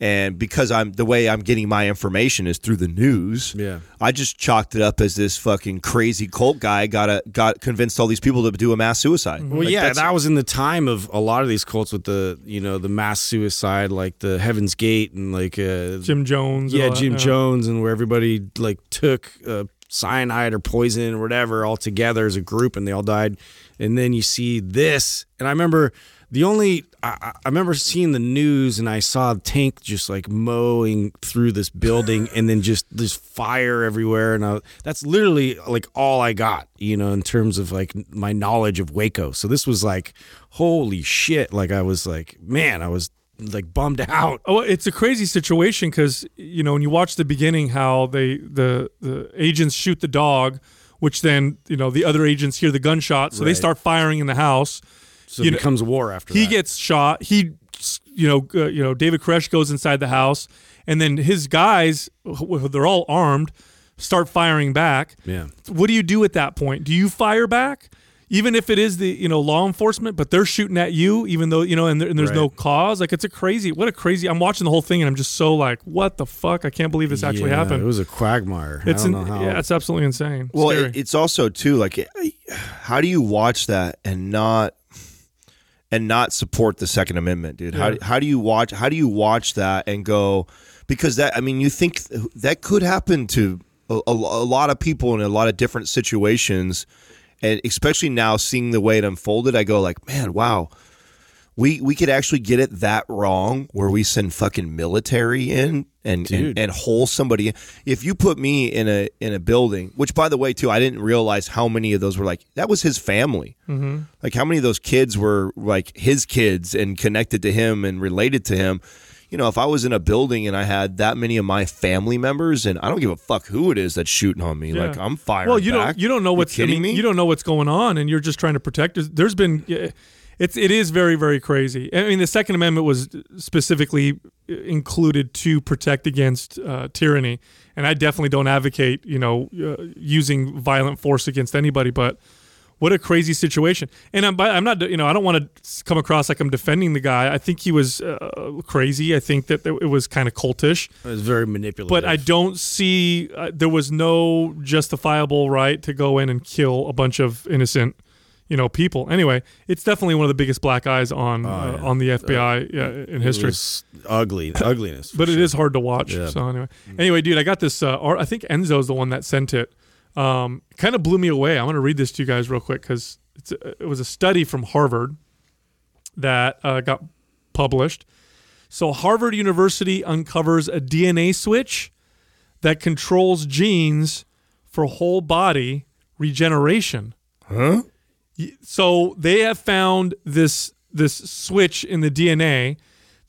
and because I'm the way I'm getting my information is through the news.
Yeah.
I just chalked it up as this fucking crazy cult guy got a, got convinced all these people to do a mass suicide.
Well,
Like,
yeah, that was in the time of a lot of these cults with the you know the mass suicide, like the Heaven's Gate and like uh,
Jim Jones.
yeah,
all that,
Jim Jones, and where everybody like took uh, cyanide or poison or whatever all together as a group, and they all died. And then you see this, and I remember the only I, I- remember seeing the news, and I saw tank just like mowing through this building, and then just this fire everywhere, and I, that's literally like all I got, you know, in terms of like my knowledge of Waco. So this was like, holy shit! Like I was like, man, I was like bummed out.
Oh, it's a crazy situation because you know when you watch the beginning, how they the the agents shoot the dog, which then you know the other agents hear the gunshot, so they start firing in the house.
So
You
it
know,
becomes a war after
He
that.
gets shot. He, you know, uh, you know, David Koresh goes inside the house, and then his guys, they're all armed, start firing back.
yeah.
What do you do at that point? Do you fire back? Even if it is the you know law enforcement, but they're shooting at you, even though you know, and, there, and there's no cause. Like it's a crazy, what a crazy. I'm watching the whole thing and I'm just so like, what the fuck? I can't believe this actually
Yeah,
happened.
It was a quagmire.
it's
I
an,
don't know how.
yeah, it's absolutely insane.
Well, it, it's also too like, how do you watch that and not and not support the Second Amendment, dude? How
Yeah.
how do you watch how do you watch that and go because that I mean you think that could happen to a, a, a lot of people in a lot of different situations, and especially now seeing the way it unfolded, I go like, man, wow. We, we could actually get it that wrong where we send fucking military in and, and and hole somebody in. If you put me in a in a building, which by the way too, I didn't realize how many of those were like that was his family. Mm-hmm. Like how many of those kids were like his kids and connected to him and related to him. You know, if I was in a building and I had that many of my family members, and I don't give a fuck who it is that's shooting on me,
Yeah.
like I'm firing.
well, you
back.
don't you don't know what's I
kidding
mean,
me.
You don't know what's going on, and you're just trying to protect. There's been yeah, it's it is very very crazy. I mean, the Second Amendment was specifically included to protect against uh, tyranny, and I definitely don't advocate you know uh, using violent force against anybody, but. What a crazy situation! And I'm, I'm not, you know, I don't want to come across like I'm defending the guy. I think he was uh, crazy. I think that it was kind of cultish
It was very manipulative.
but I don't see uh, there was no justifiable right to go in and kill a bunch of innocent, you know, people. Anyway, it's definitely one of the biggest black eyes on uh, on the FBI yeah, in
It
history.
ugly, ugliness.
But it
sure.
is hard to watch.
Yeah.
So anyway, anyway, dude, I got this. Uh, I think Enzo's the one that sent it. Um, kind of blew me away. I'm going to read this to you guys real quick because it was a study from Harvard that uh, got published. So Harvard University uncovers a DNA switch that controls genes for whole body regeneration.
Huh?
So they have found this this switch in the DNA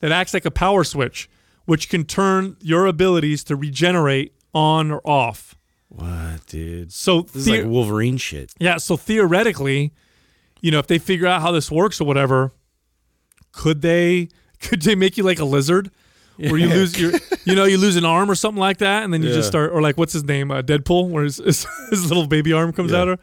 that acts like a power switch, which can turn your abilities to regenerate on or off.
What, dude?
So
This is
the-
like Wolverine shit.
yeah, so theoretically, you know, if they figure out how this works or whatever, could they could they make you like a lizard? Where you lose your, you know, you lose an arm or something like that, and then you just start, or like what's his name, uh, Deadpool, where his, his, his little baby arm comes
Yeah.
out. Of,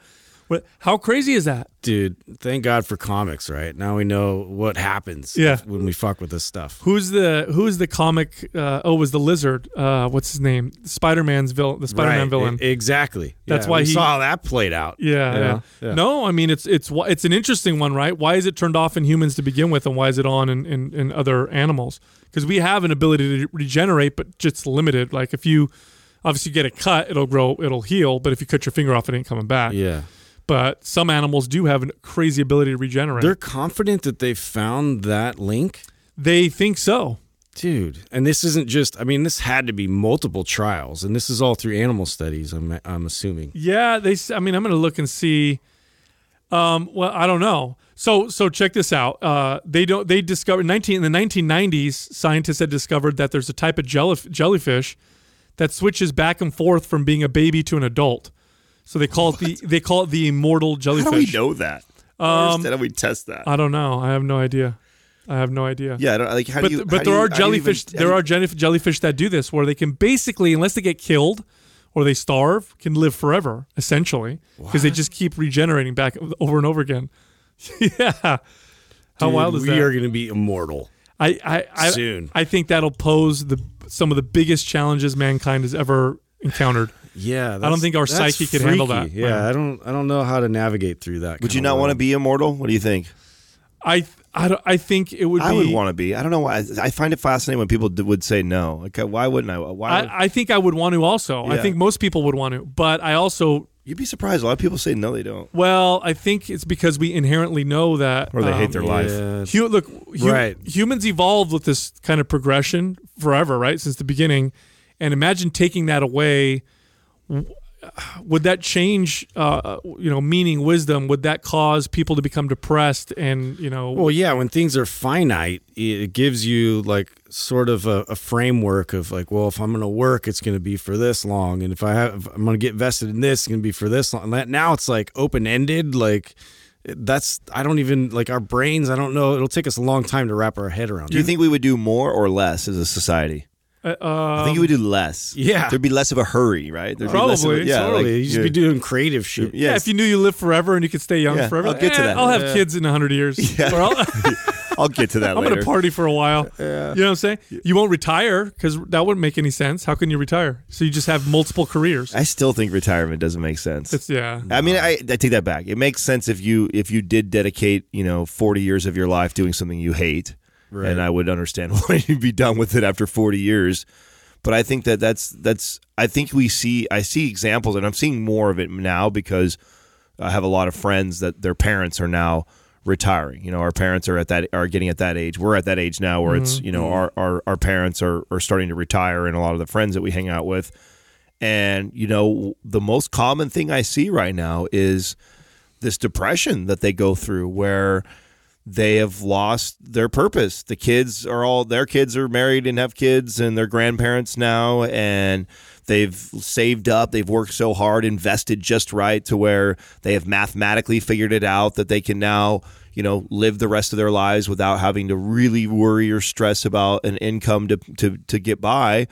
what? How crazy is that?
Dude, thank God for comics, right? Now we know what happens
Yeah.
when we fuck with this stuff.
Who's the who's the comic? Uh, oh, was the lizard? Uh, what's his name? Spider Man's villain, the Spider Man
Right,
villain.
exactly.
That's
Yeah,
why he-
saw how that played out.
Yeah, yeah.
Yeah.
No, I mean it's it's it's an interesting one, right? Why is it turned off in humans to begin with, and why is it on in, in, in other animals? Because we have an ability to regenerate, but just limited. Like if you obviously get a cut, it'll grow, it'll heal. But if you cut your finger off, it ain't coming back.
Yeah.
But some animals do have a crazy ability to regenerate.
They're confident that they found that link.
they think so.
Dude, and this isn't just I mean this had to be multiple trials and this is all through animal studies I'm I'm assuming.
Yeah, they. I mean, I'm going to look and see. Um, well, I don't know. So, so check this out. Uh, they don't. They discovered 19 in the 1990s. Scientists had discovered that there's a type of jelly, jellyfish that switches back and forth from being a baby to an adult. So they call it the they call it the immortal jellyfish.
How do we know that? Um, how do we test that?
I don't know. I have no idea. I have no idea.
yeah, I don't, like how
but
do you?
but there are
you even-
jellyfish.
how
there are jelly- jellyfish that do this, where they can basically, unless they get killed or they starve, can live forever essentially because they just keep regenerating back over and over again. yeah, how
Dude,
wild is
we
that?
We are going to be immortal.
I I I,
soon.
I think that'll pose the some of the biggest challenges mankind has ever encountered.
Yeah, I
don't think our
that's
psyche could handle that.
Yeah,
Yeah.
I don't I don't know how to navigate through that.
Would you not want to be immortal? What do you think?
I I, I think it would
I
be.
would want to be. I don't know why. I find it fascinating when people d- would say no. Like, uh, why wouldn't I? Why? Would,
I, I think I would want to also. I think most people would want to, but I also
you'd be surprised. A lot of people say no, they don't,
well, I think it's because we inherently know that
or they hate
um,
their life.
Yeah.
Hu- look, hu-
Right.
humans evolved with this kind of progression forever, right? Since the beginning. And imagine taking that away. W- Would that change, uh, you know, meaning, wisdom? Would that cause people to become depressed and, you know,
Well, yeah, when things are finite, it gives you like sort of a, a framework of like, well, if I'm going to work, it's going to be for this long, and if I have, if I'm going to get vested in this, it's going to be for this long. And that, now it's like open ended. Like that's I don't even like our brains. I don't know. It'll take us a long time to wrap our head around.
Do you think we would do more or less as a society?
Uh,
I think you would do less.
yeah.
there'd be less of a hurry, right? There'd be less of a-
Probably,
yeah,
totally.
like,
you just be doing creative shit.
yeah, if you knew you lived forever and you could stay young
Yeah,
forever,
I'll get to
eh,
that.
I'll have
Yeah.
kids in 100 years. Or I'll,
I'll get to that
I'm
later.
going to party for a while. Yeah. You know what I'm saying? You won't retire because that wouldn't make any sense. How can you retire? So you just have multiple careers.
I still think retirement doesn't make sense.
It's yeah.
I mean, I, I take that back. It makes sense if you if you did dedicate, you know, forty years of your life doing something you hate,
Right.
and I would understand why you'd be done with it after forty years. But I think that that's that's. I think we see. I see examples, and I'm seeing more of it now because I have a lot of friends that their parents are now retiring. You know, our parents are at that are getting at that age. We're at that age now where it's mm-hmm. you know mm-hmm. our, our our parents are are starting to retire, and a lot of the friends that we hang out with. And you know, the most common thing I see right now is this depression that they go through where they have lost their purpose. The kids are all their kids are married and have kids and they're grandparents now and they've saved up, they've worked so hard, invested just right to where they have mathematically figured it out that they can now, you know, live the rest of their lives without having to really worry or stress about an income to to to get by.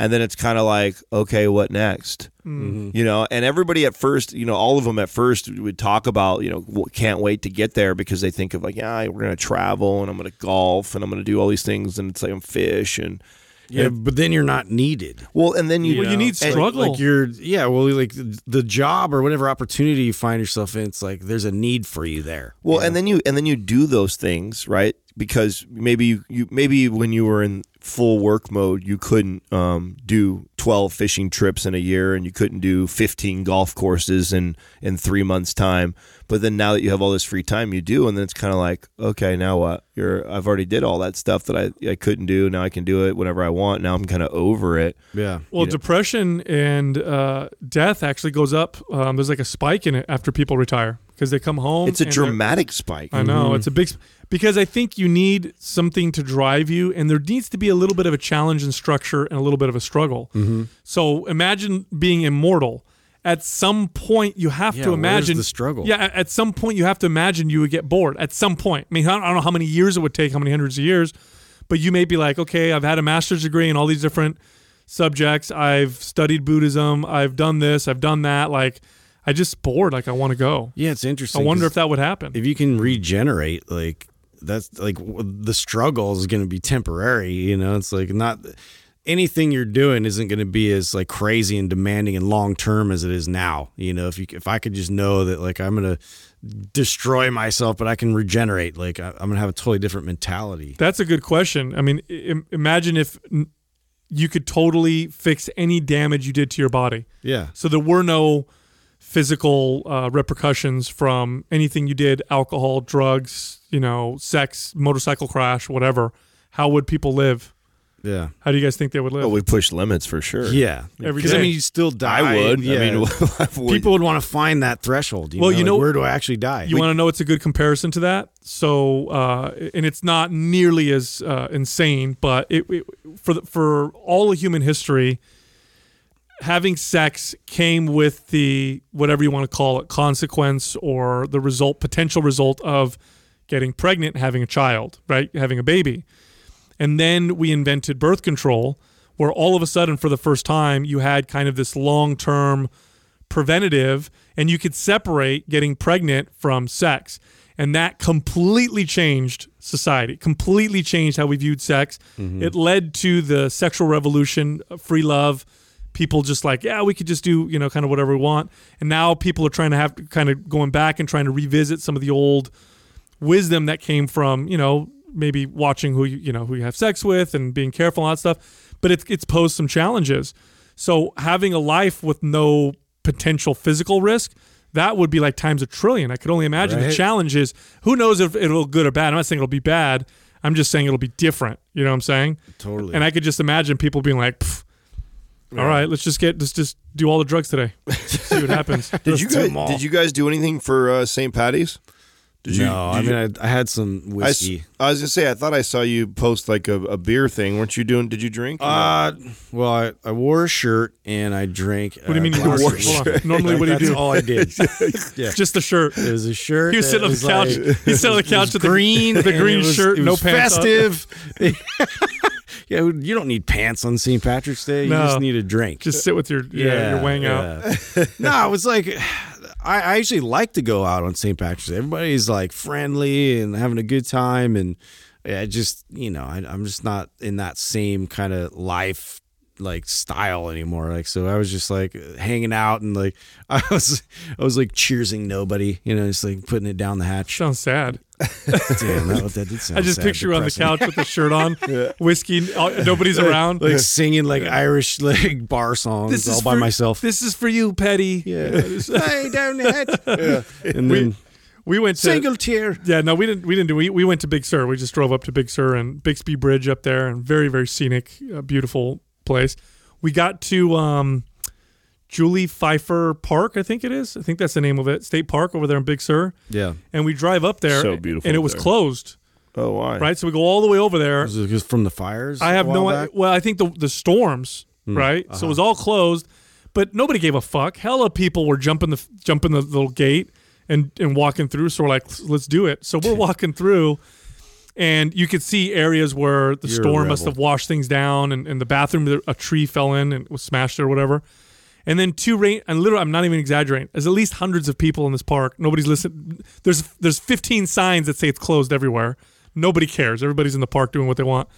And then it's kind of like, okay, what next? Mm-hmm. you know and everybody at first you know all of them at first would talk about you know can't wait to get there because they think of like yeah we're gonna travel and i'm gonna golf and i'm gonna do all these things and it's like i'm fish and
Yeah, but then you're not needed.
well and then you
Well, you need
and-
struggle.
Like you're, yeah. Well, like the job or whatever opportunity you find yourself in, it's like there's a need for you there.
Well, and then you and then you do those things, right? Because maybe you, you maybe when you were in full work mode, you couldn't um, do 12 fishing trips in a year and you couldn't do 15 golf courses in, in three months' time. But then now that you have all this free time, you do. And then it's kind of like, okay, now what? You're, I've already did all that stuff that I, I couldn't do. Now I can do it whenever I want. Now I'm kind of over it.
Yeah.
Well,
Yeah.
depression and uh, death actually goes up. Um, there's like a spike in it after people retire because they come home.
It's a dramatic spike.
I know it's a big sp- because I think you need something to drive you, and there needs to be a little bit of a challenge and structure and a little bit of a struggle.
Mm-hmm.
So imagine being immortal. At some point, you have
Yeah,
to imagine
the struggle?
Yeah, at- at some point, you have to imagine you would get bored. At some point, I mean, I don't, know how many years it would take, how many hundreds of years, but you may be like, okay, I've had a master's degree in all these different subjects. I've studied Buddhism. I've done this. I've done that. Like, I just bored. Like, I want to go.
Yeah, it's interesting.
I
wonder
if that would happen.
if you can regenerate, like that's like the struggle is going to be temporary. You know, it's like not anything you're doing isn't going to be as like crazy and demanding and long term as it is now. You know, if you if I could just know that like I'm going to destroy myself, but I can regenerate, like I, I'm going to have a totally different mentality.
That's a good question. I mean, Im- imagine if you could totally fix any damage you did to your body.
Yeah.
So there were no physical uh, repercussions from anything you did alcohol, drugs, you know, sex, motorcycle crash, whatever. How would people live?
Yeah.
How do you guys think they would live?
Oh, we push limits for sure.
Yeah.
Every
Because I
day.
mean, you still die.
I would.
Yeah.
I mean,
people would want to find that threshold. You
Well,
know,
you
like,
know-
where do I actually die?
You want to know it's a good comparison to that? So, uh, and it's not nearly as uh, insane, but it, it for the, for all of human history, having sex came with the whatever you want to call it consequence or the result, potential result of getting pregnant, having a child, right, having a baby, and then we invented birth control, where all of a sudden, for the first time, you had kind of this long term preventative and you could separate getting pregnant from sex. And that completely changed society completely changed how we viewed sex. It led to the sexual revolution uh, free love. People just like yeah we could just do you know kind of whatever we want. And now people are trying to have kind of going back and trying to revisit some of the old wisdom that came from you know maybe watching who you you know who you have sex with and being careful and all that stuff but it's it's posed some challenges so having a life with no potential physical risk that would be like times a trillion i could only imagine the
Right.
challenge is who knows if it'll good or bad i'm not saying it'll be bad i'm just saying it'll be different you know what i'm saying
Totally.
and i could just imagine people being like "Pff, all right let's just get let's just do all the drugs today see what happens
Did you guys? Did you guys do anything for uh, St. Patty's? Did you?
no,
did
I
you-
mean, I, I had some whiskey.
I was gonna say I thought I saw you post like a, a beer thing. weren't you doing? Did you drink?
Uh, well, I, I wore a shirt and I drank.
what do you mean you wore a shirt? Hold on. normally what do you
That's
do
all I did.
just the shirt
It was a shirt.
He was sitting on the couch.
like-
He's sitting on the
it was
couch with the-
green,
the green
was-
shirt,
it
no pants
festive. yeah, you don't need pants on St. Patrick's Day. You
No.
just need a drink.
just sit with your yeah, your wang out
no, it was like I, I actually like to go out on St. Patrick's Day. Everybody's like friendly and having a good time, and I just you know I, I'm just not in that same kind of life like style anymore. Like so, I was just like hanging out and like I was I was like cheersing nobody, you know, just like putting it down the hatch.
sounds sad
Damn, that, that did sound
I just
sad,
picture you on the couch with the shirt on, whiskey, uh, nobody's around.
like singing like Irish like bar songs all by
for,
myself.
This is for you, Petty.
Yeah. Lay down the head. And then
We went to
single tear.
Yeah, no, we didn't. We didn't do. We, we went to Big Sur. We just drove up to Big Sur and Bixby Bridge up there, and very very scenic, uh, beautiful place. We got to um, Julie Pfeiffer Park, I think it is. I think that's the name of it, State Park over there in Big Sur.
Yeah.
And we drive up there,
So beautiful
and it was
there.
closed.
oh, why?
Right, so we go all the way over there.
Was it just from the fires?
I have
a
no idea. Well, I think the the storms, right? So it was all closed, but nobody gave a fuck. Hella people were jumping the jumping the little gate and and walking through. So we're like, let's do it. So we're walking through, and you could see areas where the
You're
storm must have washed things down, and, and the bathroom a tree fell in and was smashed or whatever. And then two rain, and literally, I'm not even exaggerating. There's at least hundreds of people in this park. Nobody's listening. There's there's 15 signs that say it's closed everywhere. Nobody cares. Everybody's in the park doing what they want.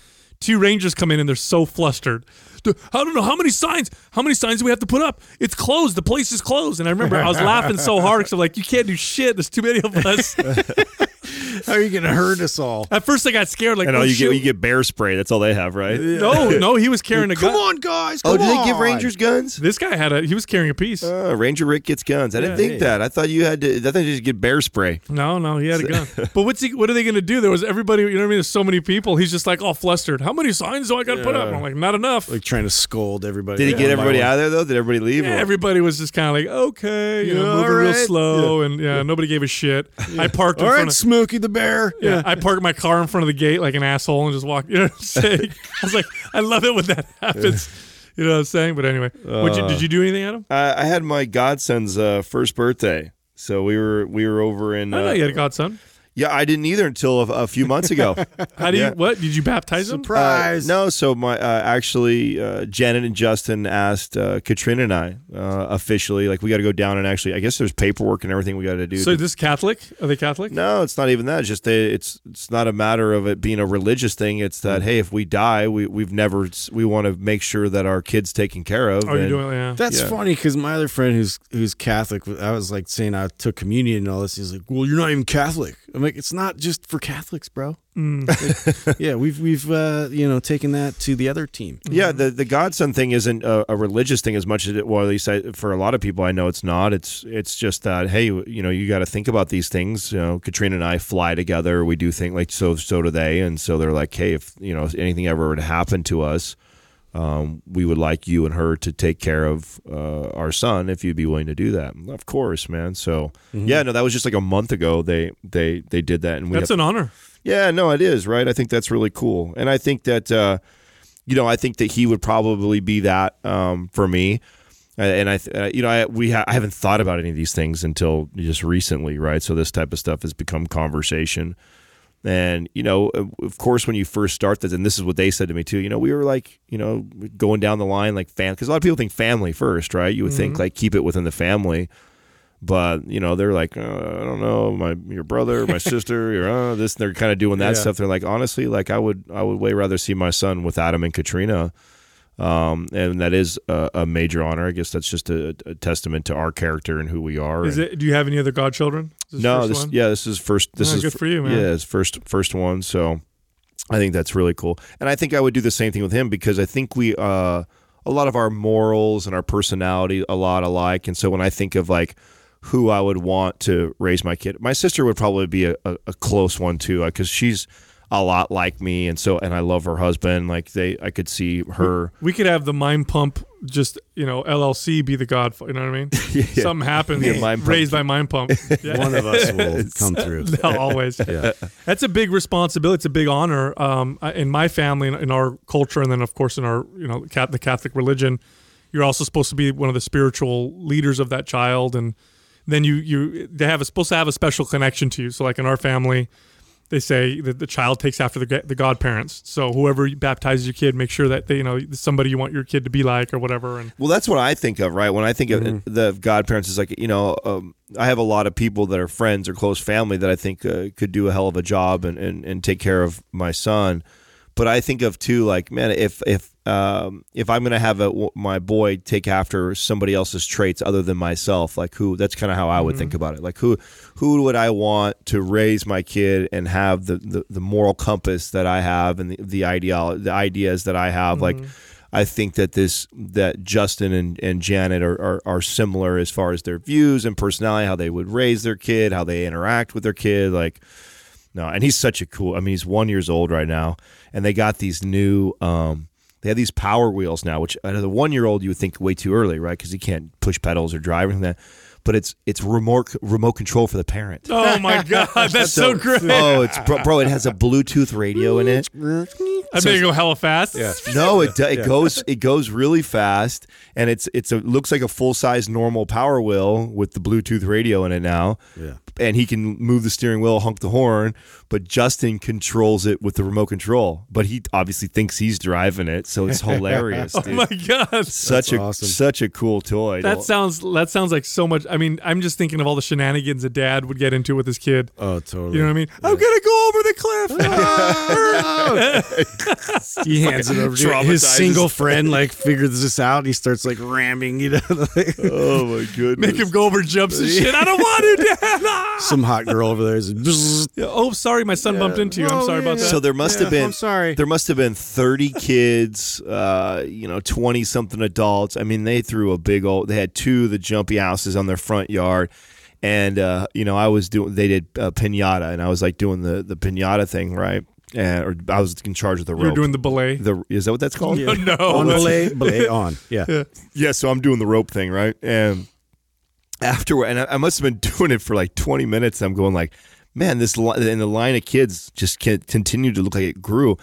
Two rangers come in and they're so flustered. I don't know how many signs. How many signs do we have to put up? It's closed. The place is closed. And I remember I was laughing so hard because I'm like, you can't do shit. There's too many of us.
How are you going to hurt us all?
At first, I got scared. Like,
And
oh,
all you
shit.
get you get bear spray. That's all they have, right?
no, no, he was carrying a gun.
Come on, guys.
Oh,
come
do they give
on.
Rangers guns?
This guy had a. He was carrying a piece.
Uh, Ranger Rick gets guns. I didn't think that. I thought you had to. I thought you just get bear spray.
No, no, he had a gun. but what's he? What are they going to do? There was everybody. You know what I mean? There's so many people. He's just like all flustered. How many signs do I got to put up? And I'm like, not enough.
Like trying to scold everybody.
Did he get everybody out of there though? Did everybody leave?
Yeah, everybody was just kind of like, okay, you know,
Yeah,
moving real
alright.
slow, and yeah, nobody gave a shit. I parked in
All
front
right,
of.
Smokey the Bear.
Yeah, I parked my car in front of the gate like an asshole and just walked. You know what I'm saying? I was like, I love it when that happens. You know what I'm saying? But anyway, what'd you, did you do anything, Adam?
I, I had my godson's uh, first birthday, so we were we were over in.
I
Uh,
you had a godson.
Yeah, I didn't either until a, a few months ago.
How do you? What did you baptize him?
Surprise.
Uh, no, so my uh, actually uh, Janet and Justin asked uh, Katrina and I uh, officially like we got to go down and actually I guess there's paperwork and everything we got to do.
So
to-
this Catholic? Are they Catholic?
no, it's not even that. It's just they, it's it's not a matter of it being a religious thing. It's that hey, if we die, we we've never we want to make sure that our kids taken care of.
Oh, you're
and-
doing yeah.
That's
Yeah.
funny because my other friend who's who's Catholic, I was like saying I took communion and all this. He's like, "Well, you're not even Catholic." I'm like, "It's not just for Catholics, bro." Like, yeah, we've we've uh, you know taken that to the other team.
Yeah, the the godson thing isn't a, a religious thing as much as it. Well, at least I, for a lot of people, I know it's not. It's it's just that hey, you know, you got to think about these things. You know, Katrina and I fly together. We do think like so. So do they, and so they're like, hey, if you know if anything ever were to happen to us, um, we would like you and her to take care of uh, our son if you'd be willing to do that. Of course, man. So yeah, no, that was just like a month ago. They they they did that, and we
That's
have-
an honor.
yeah, no, it is right. I think that's really cool, and I think that uh, you know, I think that he would probably be that um, for me. Uh, And I, uh, you know, I we ha- I haven't thought about any of these things until just recently, right? So this type of stuff has become conversation, and you know, uh, of course, when you first start this, and this is what they said to me too. You know, we were like, you know, going down the line like fam, because a lot of people think family first, right? You would think like keep it within the family, but you know they're like uh, I don't know my your brother my sister your uh, this and they're kind of doing that
Yeah.
stuff they're like honestly like I would I would way rather see my son with Adam and Katrina um, and that is a, a major honor I guess that's just a, a testament to our character and who we are
Is
And-
it? Do you have any other godchildren? Is this
no this
one?
yeah this is first this
Oh,
is
good for you, man.
yeah it's first first one so I think that's really cool and I think I would do the same thing with him because I think we uh a lot of our morals and our personality a lot alike and so when I think of like who I would want to raise my kid. My sister would probably be a, a, a close one too, because she's a lot like me, and so and I love her husband. Like they, I could see her.
We could have the mind pump, just you know, LLC be the god. You know what I mean? Something happens,
Yeah, Mind Pump.
raised by mind pump. Yeah.
One of us will come through.
No, always.
Yeah.
That's a big responsibility. It's a big honor. Um, in my family, in, in our culture, and then of course in our you know the Catholic religion, you're also supposed to be one of the spiritual leaders of that child, and then you you they have a, supposed to have a special connection to you. So like in our family, they say that the child takes after the the godparents. So whoever baptizes your kid, make sure that they you know somebody you want your kid to be like or whatever. And
Well, that's what I think of, right? When I think of the godparents, is like you know, um, I have a lot of people that are friends or close family that I think uh, could do a hell of a job and, and, and take care of my son. But I think of too, like man, if if um, if I'm gonna have a, my boy take after somebody else's traits other than myself, like who? That's kind of how I would think about it. Like who who would I want to raise my kid and have the, the, the moral compass that I have and the the ideal the ideas that I have, like. I think that this that Justin and, and Janet are, are are similar as far as their views and personality, how they would raise their kid, how they interact with their kid. Like, no, and he's such a cool. I mean, he's one years old right now, and they got these new. um They have these power wheels now, which of the one year old you would think way too early, right? Because he can't push pedals or drive anything like that. But it's it's remote remote control for the parent.
oh my god, that's so great.
Oh, it's bro, bro. It has a Bluetooth radio in it.
I bet you go hella fast. Yeah.
No, it do- it goes it goes really fast, and it's it's a looks like a full size normal Power Wheel with the Bluetooth radio in it now.
Yeah.
and he can move the steering wheel, honk the horn, but Justin controls it with the remote control. But he obviously thinks he's driving it, so it's hilarious.
Oh
dude.
my god.
such
That's
a
awesome.
such a cool toy.
That sounds that sounds like so much. I mean, I'm just thinking of all the shenanigans a dad would get into with his kid.
Oh, totally.
You know what I mean? I'm gonna go over the cliff.
he hands it over to his single friend. Like figures this out. He starts like ramming. You know, like,
Oh my goodness.
Make him go over jumps and shit. I don't want to, Dad. Ah!
some hot girl over there is.
Oh, sorry, my son bumped into you. I'm
Oh,
sorry about
yeah.
that.
So there must have been.
I'm sorry.
There must have been 30 kids, uh, you know, 20 something adults. I mean, they threw a big old. They had two of the jumpy houses on their front yard, and uh, you know, I was doing. They did uh, pinata, and I was like doing the the pinata thing, right? And or I was in charge of the rope.
You're doing the belay.
the is that what that's called?
Oh, no.
on belay, belay on. Yeah.
Yeah, so I'm doing the rope thing, right? And afterward, and I, I must have been doing it for like 20 minutes. I'm going like, man, this li- and the line of kids just can continue to look like it grew.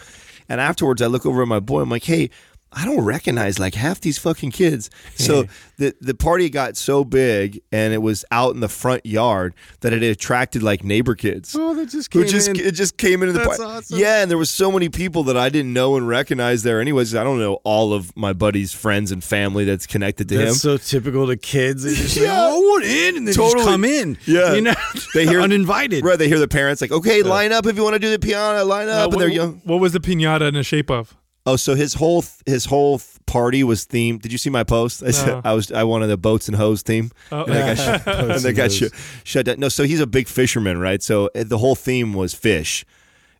And afterwards, I look over at my boy. I'm like, hey. I don't recognize like half these fucking kids. So the the party got so big and it was out in the front yard that it attracted like neighbor kids.
Oh, that just
who
came
just
in.
it just came into the
That's
party.
awesome.
Yeah, and there was so many people that I didn't know and recognize there. Anyways, I don't know all of my buddy's friends and family that's connected to him.
That's so typical to kids. They just
Yeah.
like, oh, I want in, and they
Totally.
just come in.
Yeah.
you know,
They hear-
uninvited.
Right, they hear the parents like, "Okay, line up if you want to do the piano. Line
Uh,
up,"
what,
and they're young.
what was the pinata in the shape of?
Oh, so his whole his whole party was themed. Did you see my post? I said
No.
I was I wanted a boats and hose theme,
Oh.
and I got shut, and they got shut, shut down. No, so he's a big fisherman, right? So uh, the whole theme was fish.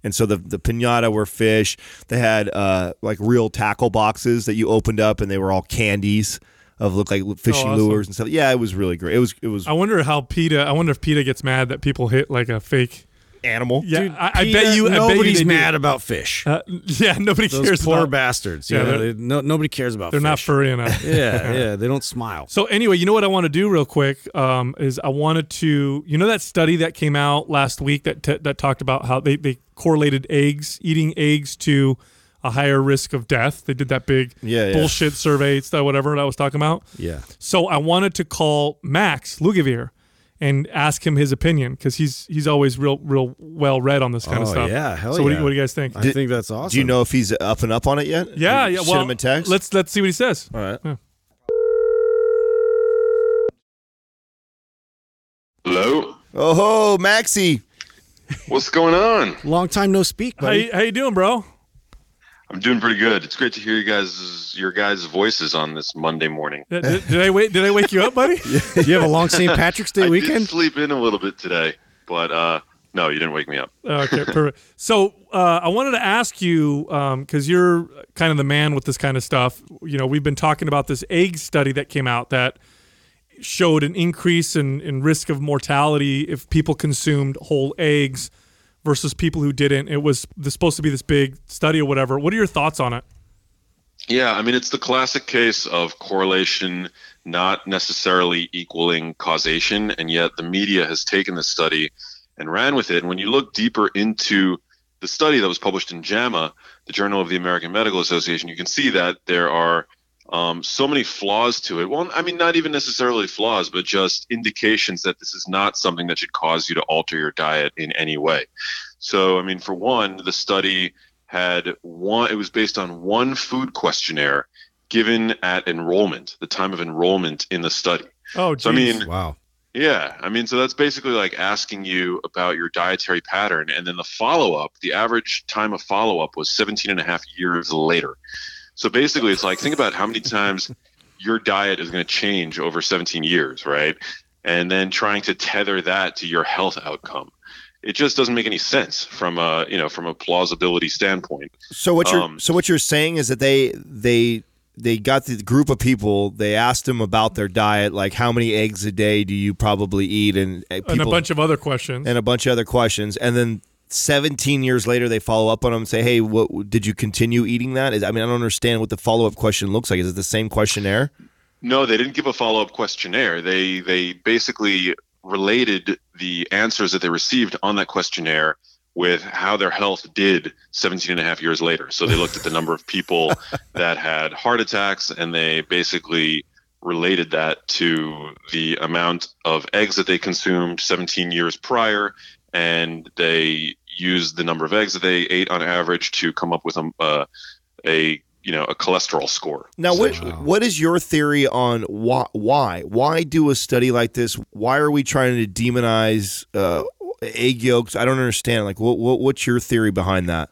And so the the pinata were fish. They had uh, like real tackle boxes that you opened up, and they were all candies of look like fishing
Oh, awesome.
lures and stuff. Yeah, it was really great. It was it was
I wonder how PETA. I wonder if PETA gets mad that people hit like a fake.
Animal.
Yeah,
Dude,
I, I
PETA,
bet you. I bet you
nobody's
they do.
mad about fish.
Uh, yeah, nobody
Those
cares
poor
about.
bastards.
Yeah,
Yeah,
they're-
no, nobody cares about.
They're not furry enough.
Yeah, yeah, they don't smile.
So anyway, you know what I want to do real quick um, is I wanted to, you know, that study that came out last week that t- that talked about how they they correlated eggs, eating eggs to a higher risk of death. They did that big
Yeah, yeah.
bullshit survey stuff, whatever that I was talking about.
Yeah.
So I wanted to call Max Lugavere and ask him his opinion because he's he's always real real well read on this kind of
Oh,
stuff.
yeah, hell
so what do,
yeah.
you, what do you guys think?
I think that's awesome.
Do you know if he's up and up on it yet?
yeah,
You
yeah.
Shoot
Well,
him a text.
let's let's see what he says.
All right.
Hello?
Oh ho, Maxie.
What's going on?
Long time no speak,
How
buddy.
you, how you doing, bro?
I'm doing pretty good. It's great to hear you guys your guys' voices on this Monday morning.
Did, did, did I wait? Did I wake you up, buddy?
You have a long St. Patrick's Day
I did
weekend?
sleep in a little bit today, but uh no, you didn't wake me up.
Okay, perfect. So uh, I wanted to ask you because you're kind of the man with this kind of stuff. You know, we've been talking about this egg study that came out that showed an increase in, in risk of mortality if people consumed whole eggs versus people who didn't. It was supposed to be this big study or whatever. What are your thoughts on it?
Yeah, I mean it's the classic case of correlation not necessarily equaling causation, and yet the media has taken this study and ran with it. And when you look deeper into the study that was published in JAMA, the Journal of the American Medical Association, you can see that there are um, so many flaws to it. Well, I mean, not even necessarily flaws, but just indications that this is not something that should cause you to alter your diet in any way. So, I mean, for one, the study had one, it was based on one food questionnaire given at enrollment, the time of enrollment in the study.
Oh,
So, I mean,
Wow.
yeah, I mean, so that's basically like asking you about your dietary pattern. And then the follow up, the average time of follow up was 17 and a half years later. So basically, it's like, think about how many times your diet is going to change over 17 years, right? And then trying to tether that to your health outcome. It just doesn't make any sense from a, you know, from a plausibility standpoint.
So what you're
Um,
so what you're saying is that they they they got the group of people. They asked them about their diet, like how many eggs a day do you probably eat, and people
and a bunch of other questions.
and a bunch of other questions, and then. 17 years later they follow up on them and say hey what did you continue eating that is i mean i don't understand what the follow-up question looks like is it the same questionnaire
No, they didn't give a follow up questionnaire. They they basically related the answers that they received on that questionnaire with how their health did 17 and a half years later. So they looked at the number of people that had heart attacks and they basically related that to the amount of eggs that they consumed 17 years prior and they used the number of eggs that they ate on average to come up with a, uh, a you know a cholesterol score.
Now, what what is your theory on why? Why? Why do a study like this? Why are we trying to demonize uh, egg yolks? I don't understand. Like, what, what what's your theory behind that?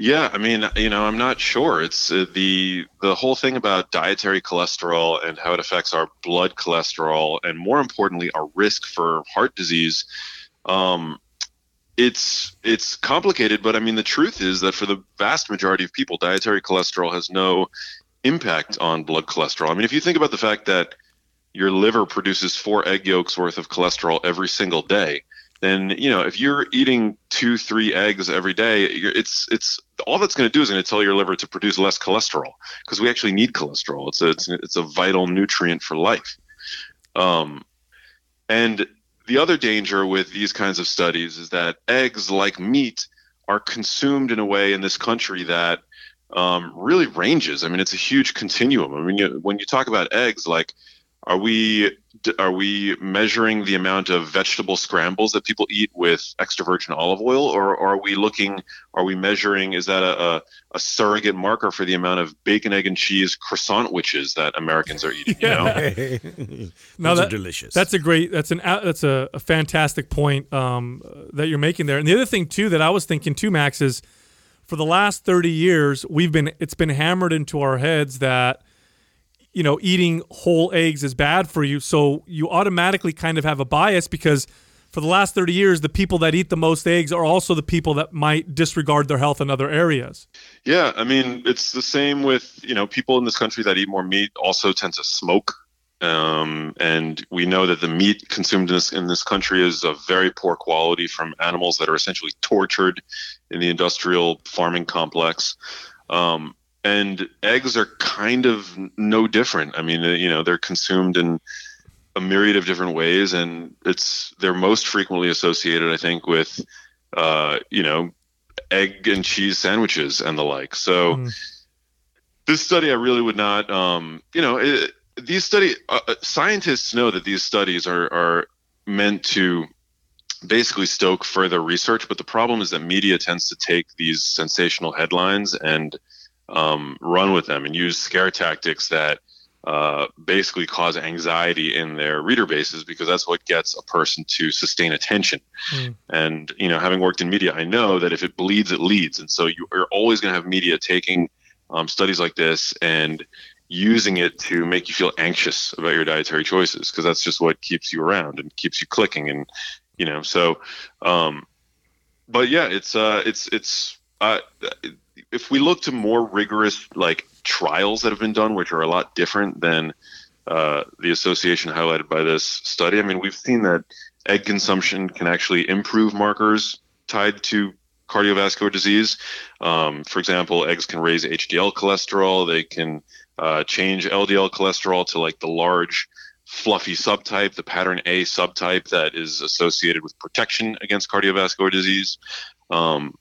Yeah, I mean, you know, I'm not sure. It's uh, the the whole thing about dietary cholesterol and how it affects our blood cholesterol, and more importantly, our risk for heart disease. Um, it's it's complicated, but I mean, the truth is that for the vast majority of people, dietary cholesterol has no impact on blood cholesterol. I mean, if you think about the fact that your liver produces four egg yolks worth of cholesterol every single day, then you know if you're eating two, three eggs every day, it's it's all that's going to do is going to tell your liver to produce less cholesterol because we actually need cholesterol. It's a it's, it's a vital nutrient for life. Um, and the other danger with these kinds of studies is that eggs, like meat, are consumed in a way in this country that um, really ranges. I mean, it's a huge continuum. I mean, you, when you talk about eggs, like, are we are we measuring the amount of vegetable scrambles that people eat with extra virgin olive oil, or, or are we looking? Are we measuring? Is that a, a, a surrogate marker for the amount of bacon, egg, and cheese croissant witches that Americans are eating? You know?
No,
Those
that-
delicious.
That's a great. That's an. That's a, a fantastic point um, that you're making there. And the other thing too that I was thinking too, Max, is for the last 30 years we've been. It's been hammered into our heads that you know eating whole eggs is bad for you. So you automatically kind of have a bias because for the last 30 years the people that eat the most eggs are also the people that might disregard their health in other areas.
Yeah, I mean, it's the same with you know people in this country that eat more meat also tend to smoke, um, and we know that the meat consumed in this in this country is of very poor quality from animals that are essentially tortured in the industrial farming complex. Um, and eggs are kind of no different. I mean, you know, they're consumed in a myriad of different ways, and it's they're most frequently associated, I think, with uh, you know egg and cheese sandwiches and the like. So
Mm.
this study, I really would not, um, you know, it, these study uh, uh, scientists know that these studies are are meant to basically stoke further research, but the problem is that media tends to take these sensational headlines and um, run with them and use scare tactics that uh, basically cause anxiety in their reader bases because that's what gets a person to sustain attention.
Mm.
And you know, having worked in media, I know that if it bleeds, it leads. And so you are always going to have media taking um, studies like this and using it to make you feel anxious about your dietary choices because that's just what keeps you around and keeps you clicking and you know so um but yeah it's uh it's it's uh if we look to more rigorous like trials that have been done which are a lot different than uh, the association highlighted by this study i mean we've seen that egg consumption can actually improve markers tied to cardiovascular disease um, for example eggs can raise hdl cholesterol they can uh, change ldl cholesterol to like the large fluffy subtype, the pattern A subtype that is associated with protection against cardiovascular disease. Um,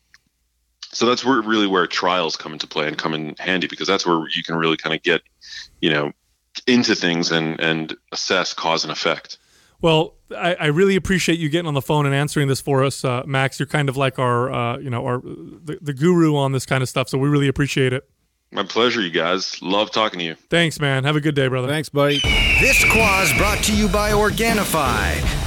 so that's where really where trials come into play and come in handy because that's where you can really kind of get, you know, into things and and assess cause and effect.
Well, I, I really appreciate you getting on the phone and answering this for us, uh, Max. You're kind of like our, uh, you know, our the, the guru on this kind of stuff. So we really appreciate it.
My pleasure, you guys. Love talking to you.
Thanks, man. Have a good day, brother.
Thanks, buddy.
This Quah's brought to you by Organifi.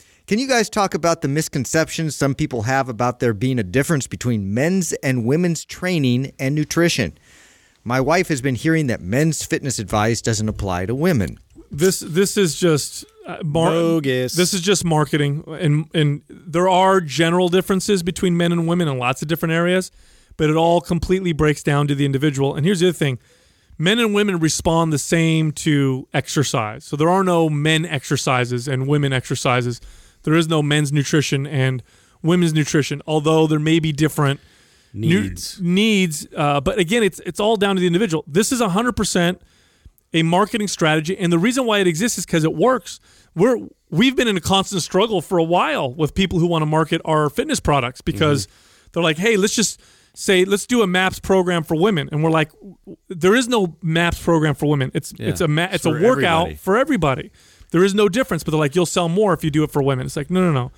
Can you guys talk about the misconceptions some people have about there being a difference between men's and women's training and nutrition? My wife has been hearing that men's fitness advice doesn't apply to women.
This this is just uh, mar-
Bogus.
This is just marketing, and and there are general differences between men and women in lots of different areas, but it all completely breaks down to the individual. And here's the other thing: men and women respond the same to exercise. So there are no men exercises and women exercises. There is no men's nutrition and women's nutrition, although there may be different nu-
Needs.
needs. Uh, but again, it's it's all down to the individual. This is hundred percent a marketing strategy, and the reason why it exists is because it works. We're we've been in a constant struggle for a while with people who want to market our fitness products because they're like, hey, let's just say let's do a MAPS program for women, and we're like, there is no MAPS program for women. It's it's a ma-
It's
it's a workout
everybody.
for everybody. There is no difference, but they're like, you'll sell more if you do it for women. It's like, no, no, no.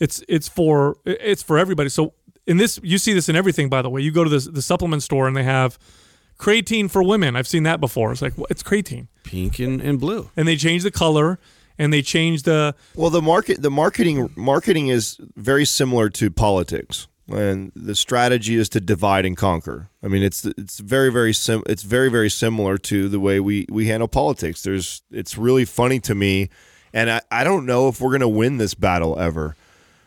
It's it's for it's for everybody. So in this, you see this in everything. By the way, you go to the the supplement store and they have creatine for women. I've seen that before. It's like well, it's creatine,
Pink and, and blue.
and they change the color and they change the
Well, the market, the marketing, marketing is very similar to politics, and the strategy is to divide and conquer. I mean, it's it's very very sim, it's very very similar to the way we we handle politics. There's, it's really funny to me, and I, I don't know if we're gonna win this battle ever,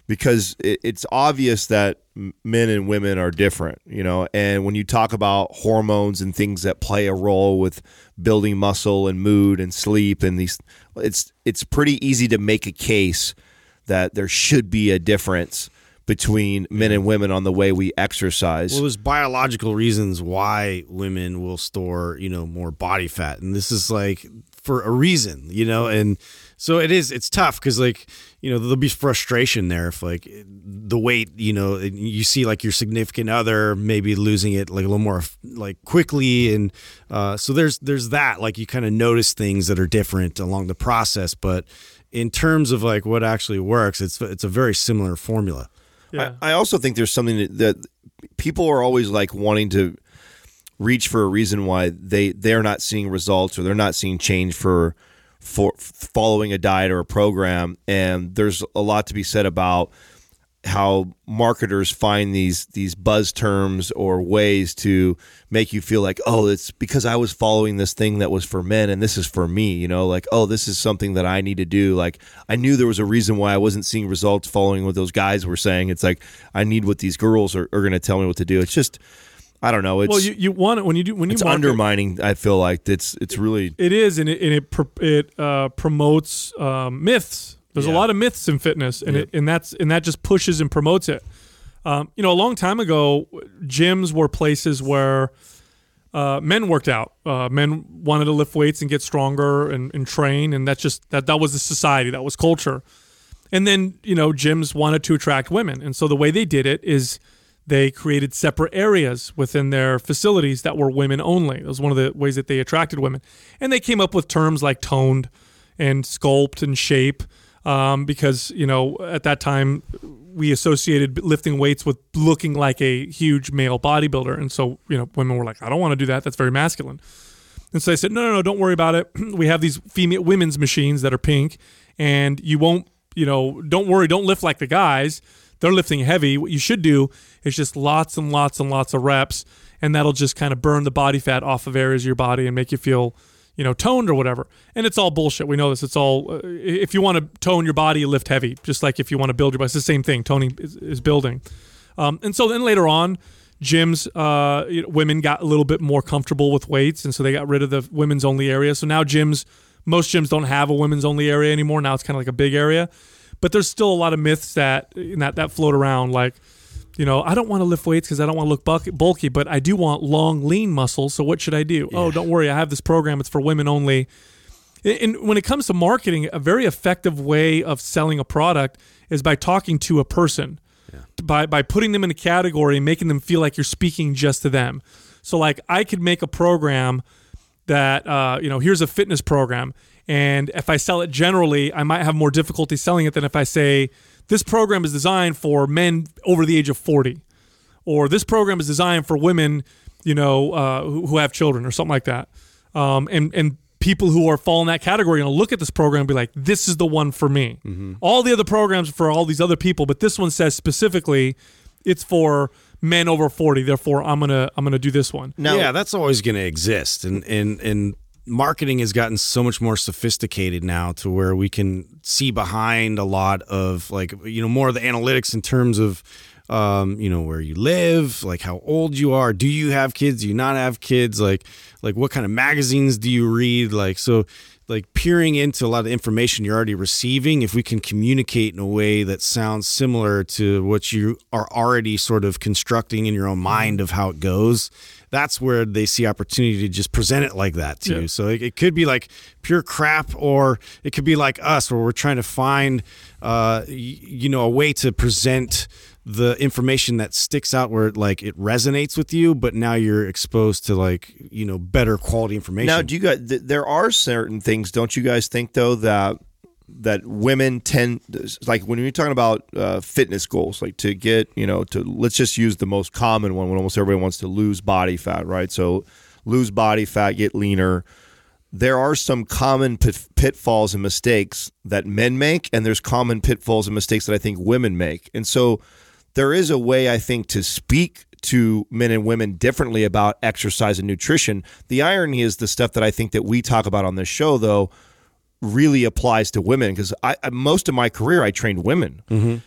because it, it's obvious that men and women are different, you know. And when you talk about hormones and things that play a role with building muscle and mood and sleep and these, it's it's pretty easy to make a case that there should be a difference between men and women on the way we exercise.
Well, there's biological reasons why women will store, you know, more body fat, and this is like for a reason, you know, and so it is. It's tough because, like, you know, there'll be frustration there if, like, the weight, you know, you see like your significant other maybe losing it like a little more like quickly, and uh, so there's there's that. Like, you kind of notice things that are different along the process, but in terms of like what actually works, it's it's a very similar formula.
Yeah.
I, I also think there's something that, that people are always like wanting to reach for a reason why they they're not seeing results or they're not seeing change for for following a diet or a program and there's a lot to be said about how marketers find these these buzz terms or ways to make you feel like oh it's because I was following this thing that was for men and this is for me you know like oh this is something that I need to do. Like I knew there was a reason why I wasn't seeing results following what those guys were saying. It's like I need what these girls are, are going to tell me what to do. It's just I don't know. It's
well, you, you want it when you do when you
it's
market,
undermining I feel like. It's it's really
It is, and it and it it uh, promotes um, myths. There's a lot of myths in fitness, and it and that's and that just pushes and promotes it. Um, you know, a long time ago, gyms were places where uh, men worked out. Uh, men wanted to lift weights and get stronger and, and train, and that's just that that was the society, that was culture. And then you know, gyms wanted to attract women, and so the way they did it is they created separate areas within their facilities that were women only. That was one of the ways that they attracted women, and they came up with terms like toned and sculpt and shape um, because you know at that time we associated lifting weights with looking like a huge male bodybuilder, and so you know women were like, I don't want to do that. That's very masculine. And so I said, no, no, no, don't worry about it. we have these female women's machines that are pink, and you won't, you know, don't worry, don't lift like the guys. They're lifting heavy. What you should do is just lots and lots and lots of reps, and that'll just kind of burn the body fat off of areas of your body and make you feel, you know, toned or whatever. And it's all bullshit. We know this. It's all. Uh, if you want to tone your body, lift heavy. Just like if you want to build your body, it's the same thing. Toning is, is building. Um, and so then later on, gyms, uh, you know, women got a little bit more comfortable with weights, and so they got rid of the women's only area. So now gyms, most gyms don't have a women's only area anymore. Now it's kind of like a big area, but there's still a lot of myths that that that float around, like. You know, I don't want to lift weights because I don't want to look bulky, bulky, but I do want long, lean muscles. So what should I do? Oh, don't worry, I have this program. It's for women only. And when it comes to marketing, a very effective way of selling a product is by talking to a person, by by putting them in a category and making them feel like you're speaking just to them. So, like, I could make a program that uh, you know, here's a fitness program, and if I sell it generally, I might have more difficulty selling it than if I say this program is designed for men over the age of forty, or this program is designed for women, you know, uh, who, who have children or something like that. Um, and and people who are fall in that category are going to look at this program and be like, this is the one for me. All the other programs are for all these other people, but this one says specifically it's for men over 40. Therefore, I'm going to I'm going to do this one.
now
yeah, that's always going to exist, and and and marketing has gotten so much more sophisticated now to where we can see behind a lot of like you know more of the analytics in terms of um, you know where you live, like how old you are, do you have kids, do you not have kids, like like what kind of magazines do you read, like so like peering into a lot of information you're already receiving, if we can communicate in a way that sounds similar to what you are already sort of constructing in your own mind of how it goes, that's where they see opportunity to just present it like that to
Yeah.
you. So it, it could be like pure crap, or it could be like us, where we're trying to find, uh, y- you know, a way to present the information that sticks out where like it resonates with you, but now you're exposed to like you know better quality information.
Now, do you guys? Th- there are certain things, don't you guys think though that that women tend like when you're talking about uh, fitness goals, like to get you know to let's just use the most common one when almost everybody wants to lose body fat, right? So lose body fat, get leaner. There are some common pit- pitfalls and mistakes that men make, and there's common pitfalls and mistakes that I think women make, and so there is a way I think to speak to men and women differently about exercise and nutrition. The irony is the stuff that I think that we talk about on this show, though, really applies to women because I, most of my career I trained women.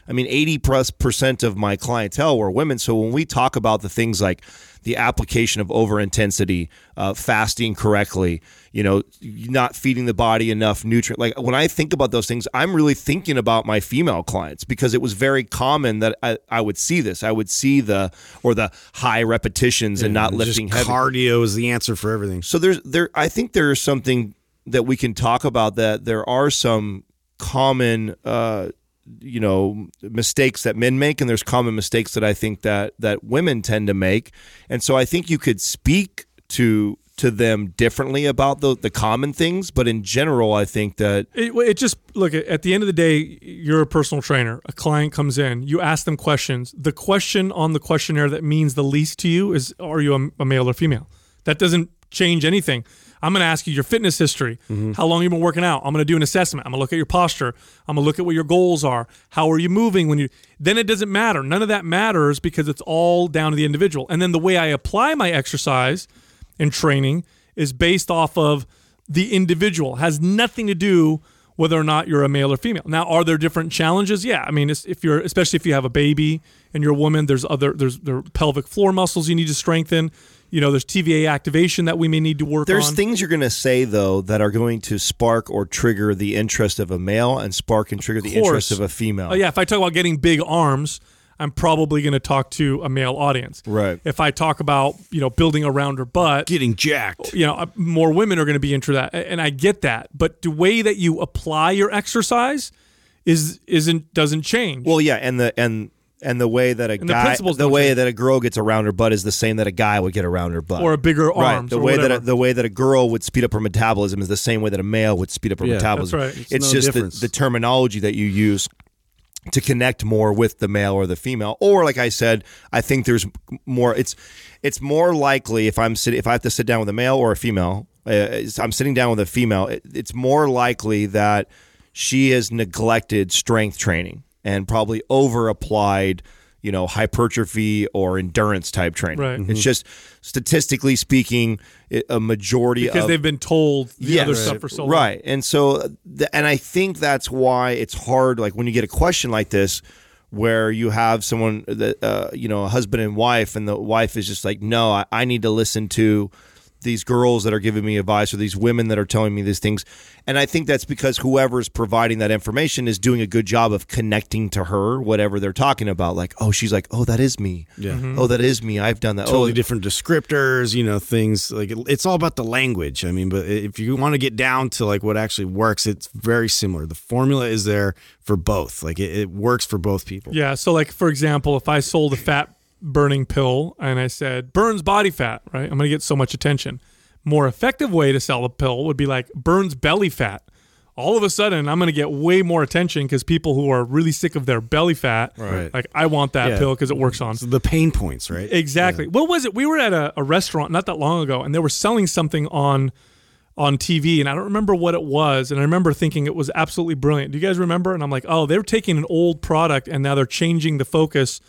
I mean, eighty plus percent of my clientele were women. So when we talk about the things like the application of over intensity, uh, fasting correctly, you know, not feeding the body enough nutrient. Like when I think about those things, I'm really thinking about my female clients because it was very common that I, I would see this. I would see the or the high repetitions and not lifting heavy.
cardio is the answer for everything.
So there's there I think there is something that we can talk about that there are some common uh you know mistakes that men make and there's common mistakes that I think that that women tend to make. And so I think you could speak to to them differently about the the common things, but in general I think that
It, it just look at the end of the day, you're a personal trainer. A client comes in, you ask them questions. The question on the questionnaire that means the least to you is, "Are you a, a male or female?" That doesn't change anything. I'm going to ask you your fitness history. Mm-hmm. How long you've been working out? I'm going to do an assessment. I'm going to look at your posture. I'm going to look at what your goals are. How are you moving when you? Then it doesn't matter. None of that matters because it's all down to the individual. And then the way I apply my exercise and training is based off of the individual. Has nothing to do whether or not you're a male or female. Now, are there different challenges? Yeah, I mean, if you're especially if you have a baby and you're a woman, there's other there's there pelvic floor muscles you need to strengthen. You know, there's TVA activation that we may need to work on.
there's
on.
things you're going to say though that are going to spark or trigger the interest of a male and spark and trigger the interest of a female.
Oh yeah, if I talk about getting big arms, I'm probably going to talk to a male audience.
Right.
If I talk about you know building a rounder butt,
Getting jacked.
you know, uh, more women are going to be into that, and I get that. But the way that you apply your exercise is isn't doesn't change.
Well, yeah, and the and and the way that a
the
guy,
principles
the way
change.
that a girl gets around her butt is the same that a guy would get around her butt,
Or a bigger
right.
arms
The
or
way that a, the way that a girl would speed up her metabolism is the same way that a male would speed up her
Yeah,
metabolism.
that's right.
It's,
It's no
just the,
difference.
the terminology that you use to connect more with the male or the female. Or, like I said, I think there's more. It's it's more likely if I'm sitting if I have to sit down with a male or a female. Uh, I'm sitting down with a female. It, it's more likely that she has neglected strength training and probably over applied you know hypertrophy or endurance type training
Right.
it's just statistically speaking a majority
because
of
they've been told the
Yes.
other stuff for so long.
Right. And so, and I think that's why it's hard. Like when you get a question like this, where you have someone that, uh, you know, a husband and wife, and the wife is just like, no, I, I need to listen to these girls that are giving me advice or these women that are telling me these things. And I think that's because whoever's providing that information is doing a good job of connecting to her, whatever they're talking about. Like, oh, she's like, oh, that is me.
Yeah. Mm-hmm.
Oh, that is me. I've done that.
totally
oh,
different descriptors, you know, things like it- it's all about the language. I mean, but if you want to get down to like what actually works, it's very similar. The formula is there for both. Like it, it works for both people.
Yeah. So, like for example, if I sold a fat burning pill and I said burns body fat, right? I'm going to get so much attention. More effective way to sell a pill would be like burns belly fat. All of a sudden, I'm going to get way more attention because people who are really sick of their belly fat,
Right.
like I want that
Yeah.
pill because it works on.
So the pain points, right?
Exactly. What was it? We were at a, a restaurant not that long ago, and they were selling something on on TV, and I don't remember what it was. And I remember thinking it was absolutely brilliant. Do you guys remember? And I'm like, oh, they're taking an old product and now they're changing the focus,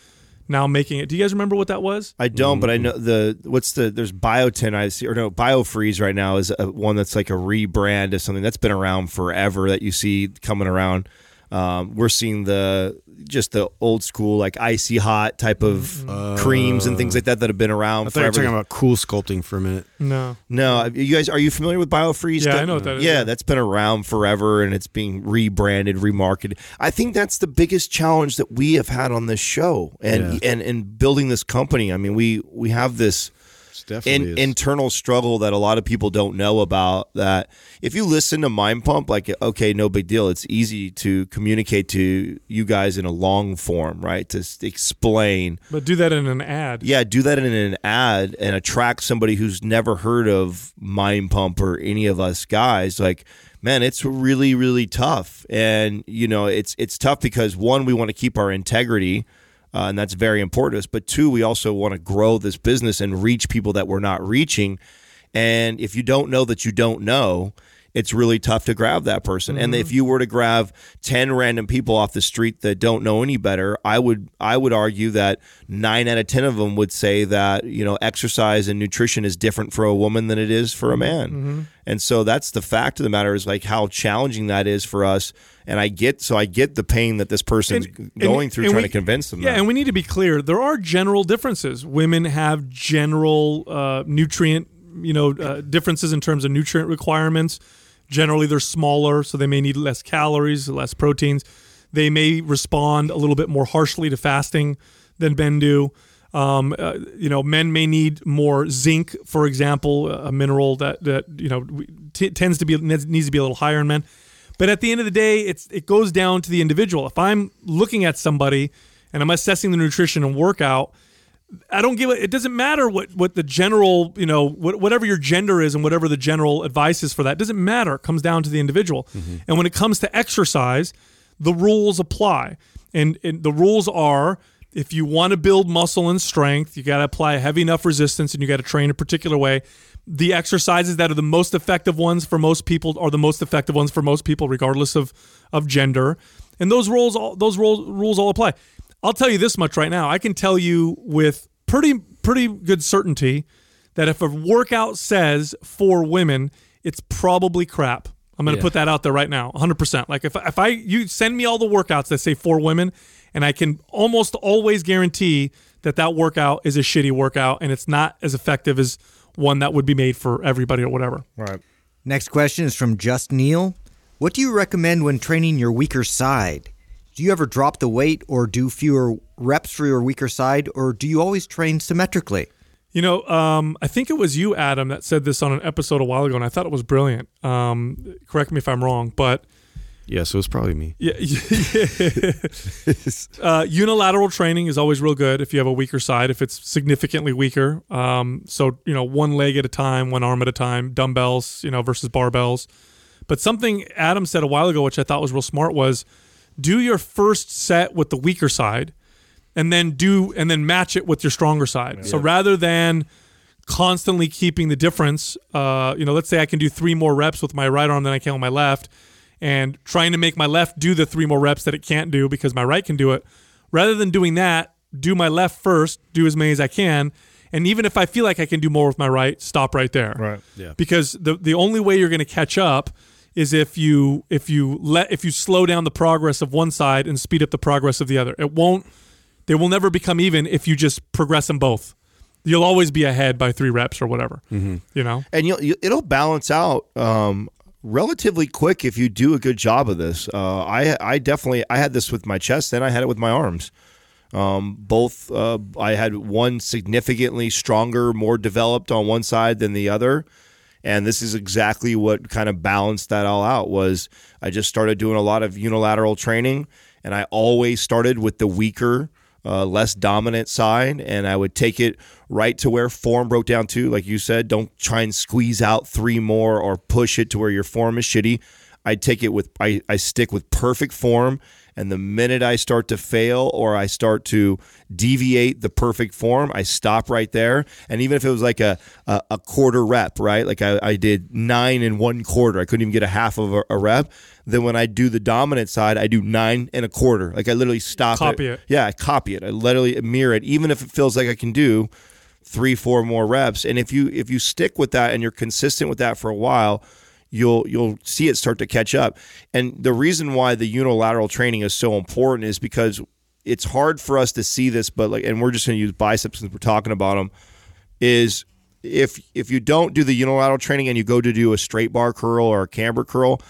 now making it. Do you guys remember what that was?
I don't, but I know the what's the there's Biotin I see or no Biofreeze right now is a, one that's like a rebrand of something that's been around forever that you see coming around. Um, we're seeing the just the old school like icy hot type of mm-hmm. creams and things oh. like that that have been around
I thought you were talking about cool sculpting for a minute.
No.
No, uh, you guys, are you familiar with BioFreeze?
Yeah, I
That-
know what that is,
Yeah,
yeah.
that's been around forever, and it's being rebranded, remarketed. I think that's the biggest challenge that we have had on this show, and and and building this company. I mean, we we have this
It's definitely
in, internal struggle that a lot of people don't know about. That if you listen to Mind Pump, like okay, no big deal. It's easy to communicate to you guys in a long form, right? To explain
But do that in an ad.
yeah, do that in an ad and attract somebody who's never heard of Mind Pump or any of us guys. Like, man, it's really, really tough. And you know, it's it's tough because one, we want to keep our integrity, uh, and that's very important to us. But two, we also want to grow this business and reach people that we're not reaching. And if you don't know that you don't know, it's really tough to grab that person. And if you were to grab 10 random people off the street that don't know any better, I would I would argue that 9 out of 10 of them would say that, you know, exercise and nutrition is different for a woman than it is for a man. And so that's the fact of the matter is like how challenging that is for us. And I get so I get the pain that this person's
And-
going
and-
through
and
trying
we-
to convince them
Yeah,
that.
and we need to be clear. There are general differences. Women have general uh, nutrient, you know, uh, differences in terms of nutrient requirements. Generally, they're smaller, so they may need less calories, less proteins. They may respond a little bit more harshly to fasting than men do. Um, uh, you know, men may need more zinc, for example, a mineral that that you know t- tends to be needs to be a little higher in men. But at the end of the day, it's it goes down to the individual. If I'm looking at somebody and I'm assessing the nutrition and workout, I don't give a, it doesn't matter what what the general, you know, what, whatever your gender is and whatever the general advice is for that. It doesn't matter. It comes down to the individual. Mm-hmm. And when it comes to exercise, the rules apply. And, and the rules are if you want to build muscle and strength, you got to apply heavy enough resistance and you got to train a particular way. The exercises that are the most effective ones for most people are the most effective ones for most people, regardless of, of gender. And those rules all those rules rules all apply. I'll tell you this much right now. I can tell you with pretty pretty good certainty that if a workout says for women, it's probably crap. I'm going to
Yeah.
put that out there right now, 100%. Like if if I you send me all the workouts that say for women and I can almost always guarantee that that workout is a shitty workout and it's not as effective as one that would be made for everybody or whatever.
right.
Next question is from Just Neil. What do you recommend when training your weaker side? Do you ever drop the weight or do fewer reps for your weaker side, or do you always train symmetrically?
You know, um, I think it was you, Adam, that said this on an episode a while ago, and I thought it was brilliant. Um, correct me if I'm wrong, but
yeah, so it's probably me.
Yeah, uh, unilateral training is always real good if you have a weaker side. If it's significantly weaker, um, so you know one leg at a time, one arm at a time, dumbbells, you know versus barbells. But something Adam said a while ago, which I thought was real smart, was do your first set with the weaker side, and then do and then match it with your stronger side. So rather than constantly keeping the difference, uh, you know, let's say I can do three more reps with my right arm than I can with my left, and trying to make my left do the three more reps that it can't do because my right can do it. Rather than doing that, do my left first, do as many as I can, and even if I feel like I can do more with my right, stop right there.
Right.
Yeah.
Because the the only way you're going to catch up is if you if you let if you slow down the progress of one side and speed up the progress of the other. It won't. They will never become even if you just progress them both. You'll always be ahead by three reps or whatever. You know.
and you'll, you, it'll balance out um, relatively quick if you do a good job of this. Uh, I I definitely I had this with my chest, and I had it with my arms. Um, both uh, I had one significantly stronger, more developed on one side than the other, and this is exactly what kind of balanced that all out. Was I just started doing a lot of unilateral training, and I always started with the weaker uh, less dominant side, and I would take it right to where form broke down to. Like you said, don't try and squeeze out three more or push it to where your form is shitty. I take it with I, I stick with perfect form, and the minute I start to fail or I start to deviate the perfect form, I stop right there. And even if it was like a a, a quarter rep, right? Like I, I did nine and one quarter, I couldn't even get a half of a, a rep. Then when I do the dominant side, I do nine and a quarter. Like I literally stop
Copy it.
Yeah, I copy it. I literally mirror it, even if it feels like I can do three, four more reps. And if you if you stick with that and you're consistent with that for a while, you'll you'll see it start to catch up. And the reason why the unilateral training is so important is because it's hard for us to see this, but like, and we're just going to use biceps since we're talking about them. Is if if you don't do the unilateral training and you go to do a straight bar curl or a camber curl,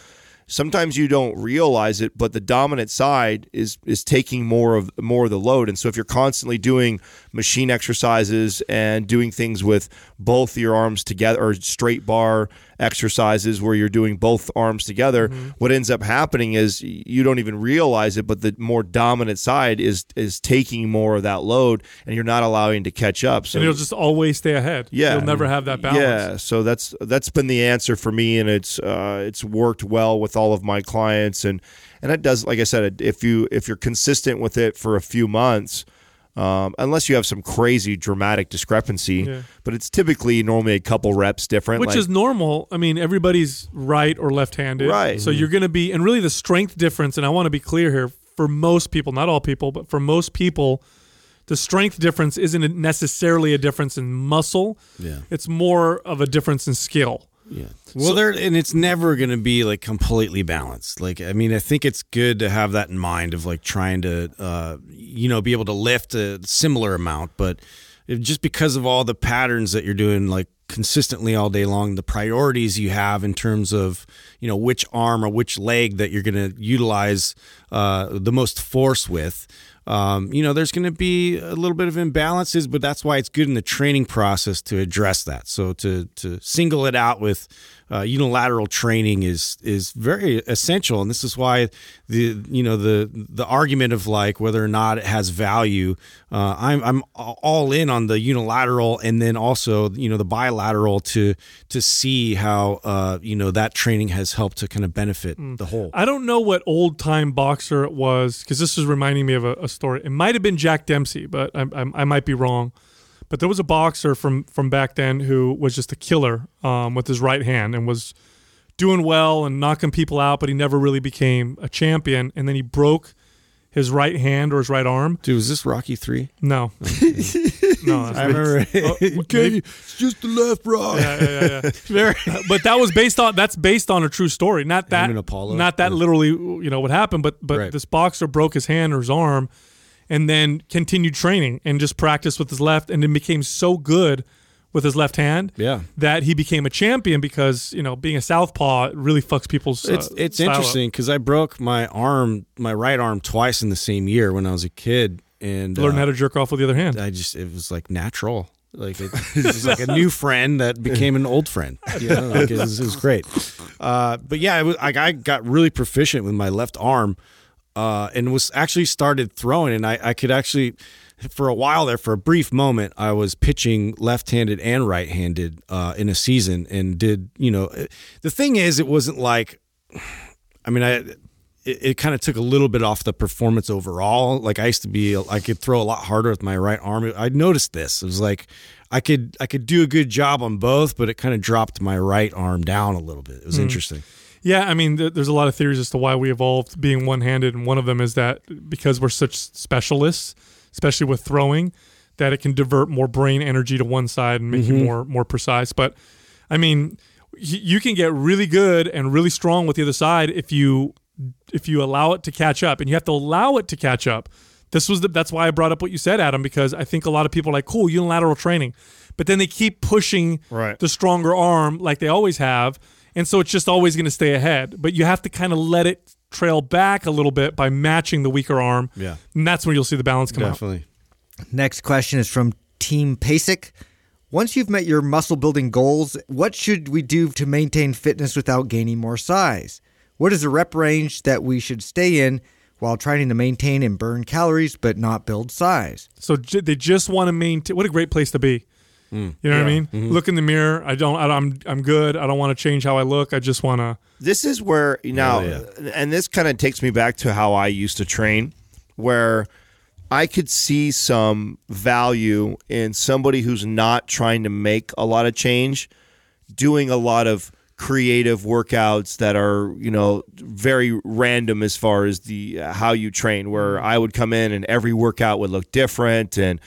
sometimes you don't realize it, but the dominant side is is taking more of more of the load. And so if you're constantly doing machine exercises and doing things with both your arms together or straight bar exercises where you're doing both arms together,
Mm-hmm.
what ends up happening is you don't even realize it, but the more dominant side is is taking more of that load and you're not allowing to catch up. So
and you'll just always stay ahead.
yeah,
you'll never have that balance.
Yeah, so that's that's been the answer for me, and it's uh, it's worked well with all of my clients, and and it does. Like I said, if you if you're consistent with it for a few months. Um, unless you have some crazy dramatic discrepancy,
Yeah.
but it's typically normally a couple reps different.
which
like-
is normal. I mean, everybody's right or left-handed,
Right.
So you're going to be, and really the strength difference. And I want to be clear here for most people, not all people, but for most people, the strength difference isn't necessarily a difference in muscle.
Yeah.
It's more of a difference in skill.
Yeah. Well, there and it's never going to be like completely balanced. Like, I mean, I think it's good to have that in mind of like trying to, uh, you know, be able to lift a similar amount, but just because of all the patterns that you're doing, like consistently all day long, the priorities you have in terms of, you know, which arm or which leg that you're going to utilize uh, the most force with. Um, you know, there's going to be a little bit of imbalances, but that's why it's good in the training process to address that. So to to single it out with uh, unilateral training is is very essential, and this is why the you know the the argument of like whether or not it has value. Uh, I'm I'm all in on the unilateral, and then also you know the bilateral to to see how uh, you know that training has helped to kind of benefit the whole.
I don't know what old time boxer it was because this is reminding me of a, a story. It might have been Jack Dempsey, but I, I, I might be wrong. But there was a boxer from from back then who was just a killer um, with his right hand and was doing well and knocking people out, but he never really became a champion. And then he broke his right hand or his right arm.
Dude, was this Rocky three?
No, no,
I remember.
Oh, maybe-
it's just the left rock.
yeah, yeah, yeah, yeah. but that was based on that's based on a true story. Not that
Apollo?
not that literally you know what happened, but but
Right.
this boxer broke his hand or his arm and then continued training and just practiced with his left and then became so good with his left hand
Yeah.
that he became a champion because, you know, being a southpaw really fucks people's uh,
It's it's interesting because I broke my arm, my right arm, twice in the same year when I was a kid, and
Learn
uh,
how to jerk off with the other hand.
I just it was like natural. Like it, it was like a new friend that became an old friend. You know, like it, was, it was great. Uh, but yeah, it was like I got really proficient with my left arm, uh, and was actually started throwing, and I, I could actually. For a while there, for a brief moment, I was pitching left-handed and right-handed uh, in a season, and did you know? The thing is, it wasn't like I mean, I it, it kind of took a little bit off the performance overall. Like I used to be, I could throw a lot harder with my right arm. I noticed this. It was like I could I could do a good job on both, but it kind of dropped my right arm down a little bit. It was interesting.
Yeah, I mean, th- there's a lot of theories as to why we evolved being one-handed, and one of them is that because we're such specialists, especially with throwing, that it can divert more brain energy to one side and make you mm-hmm. more more precise. But I mean, y- you can get really good and really strong with the other side if you if you allow it to catch up, and you have to allow it to catch up. This was the, that's why I brought up what you said, Adam, because I think a lot of people are like, cool, unilateral training, but then they keep pushing
Right.
the stronger arm like they always have, and so it's just always going to stay ahead. But you have to kind of let it trail back a little bit by matching the weaker arm.
Yeah.
and that's when you'll see the balance come out.
Definitely.
Next question is from Team PASIC. Once you've met your muscle building goals, what should we do to maintain fitness without gaining more size? What is the rep range that we should stay in while trying to maintain and burn calories but not build size?
So j- they just want to maintain. What a great place to be.
Mm.
You know what I mean? Look in the mirror. I don't. I, I'm. I'm good. I don't want to change how I look. I just want to.
this is where now
yeah.
and this kind of takes me back to how I used to train where I could see some value in somebody who's not trying to make a lot of change doing a lot of creative workouts that are you know very random as far as the uh, how you train where I would come in and every workout would look different and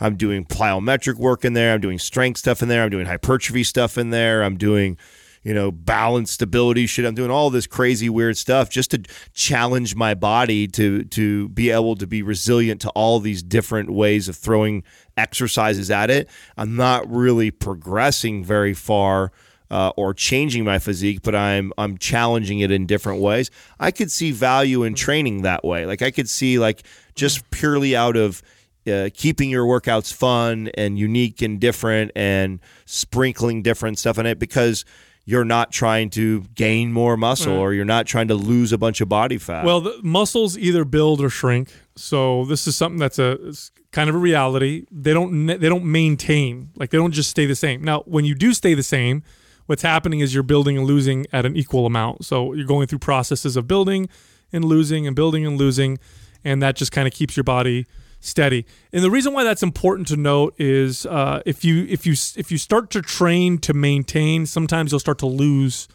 I'm doing plyometric work in there I'm doing strength stuff in there I'm doing hypertrophy stuff in there I'm doing you know, balance, stability shit. I'm doing all this crazy weird stuff just to challenge my body to to be able to be resilient to all these different ways of throwing exercises at it. I'm not really progressing very far. Uh, or changing my physique, but I'm I'm challenging it in different ways. I could see value in training that way. Like I could see like just purely out of uh, keeping your workouts fun and unique and different and sprinkling different stuff in it because you're not trying to gain more muscle or you're not trying to lose a bunch of body fat.
Well, the muscles either build or shrink. So this is something that's a it's kind of a reality. They don't they don't maintain like they don't just stay the same. Now, when you do stay the same, what's happening is you're building and losing at an equal amount. So you're going through processes of building and losing and building and losing, and that just kind of keeps your body steady. And the reason why that's important to note is uh, if you if you if you start to train to maintain, sometimes you'll start to lose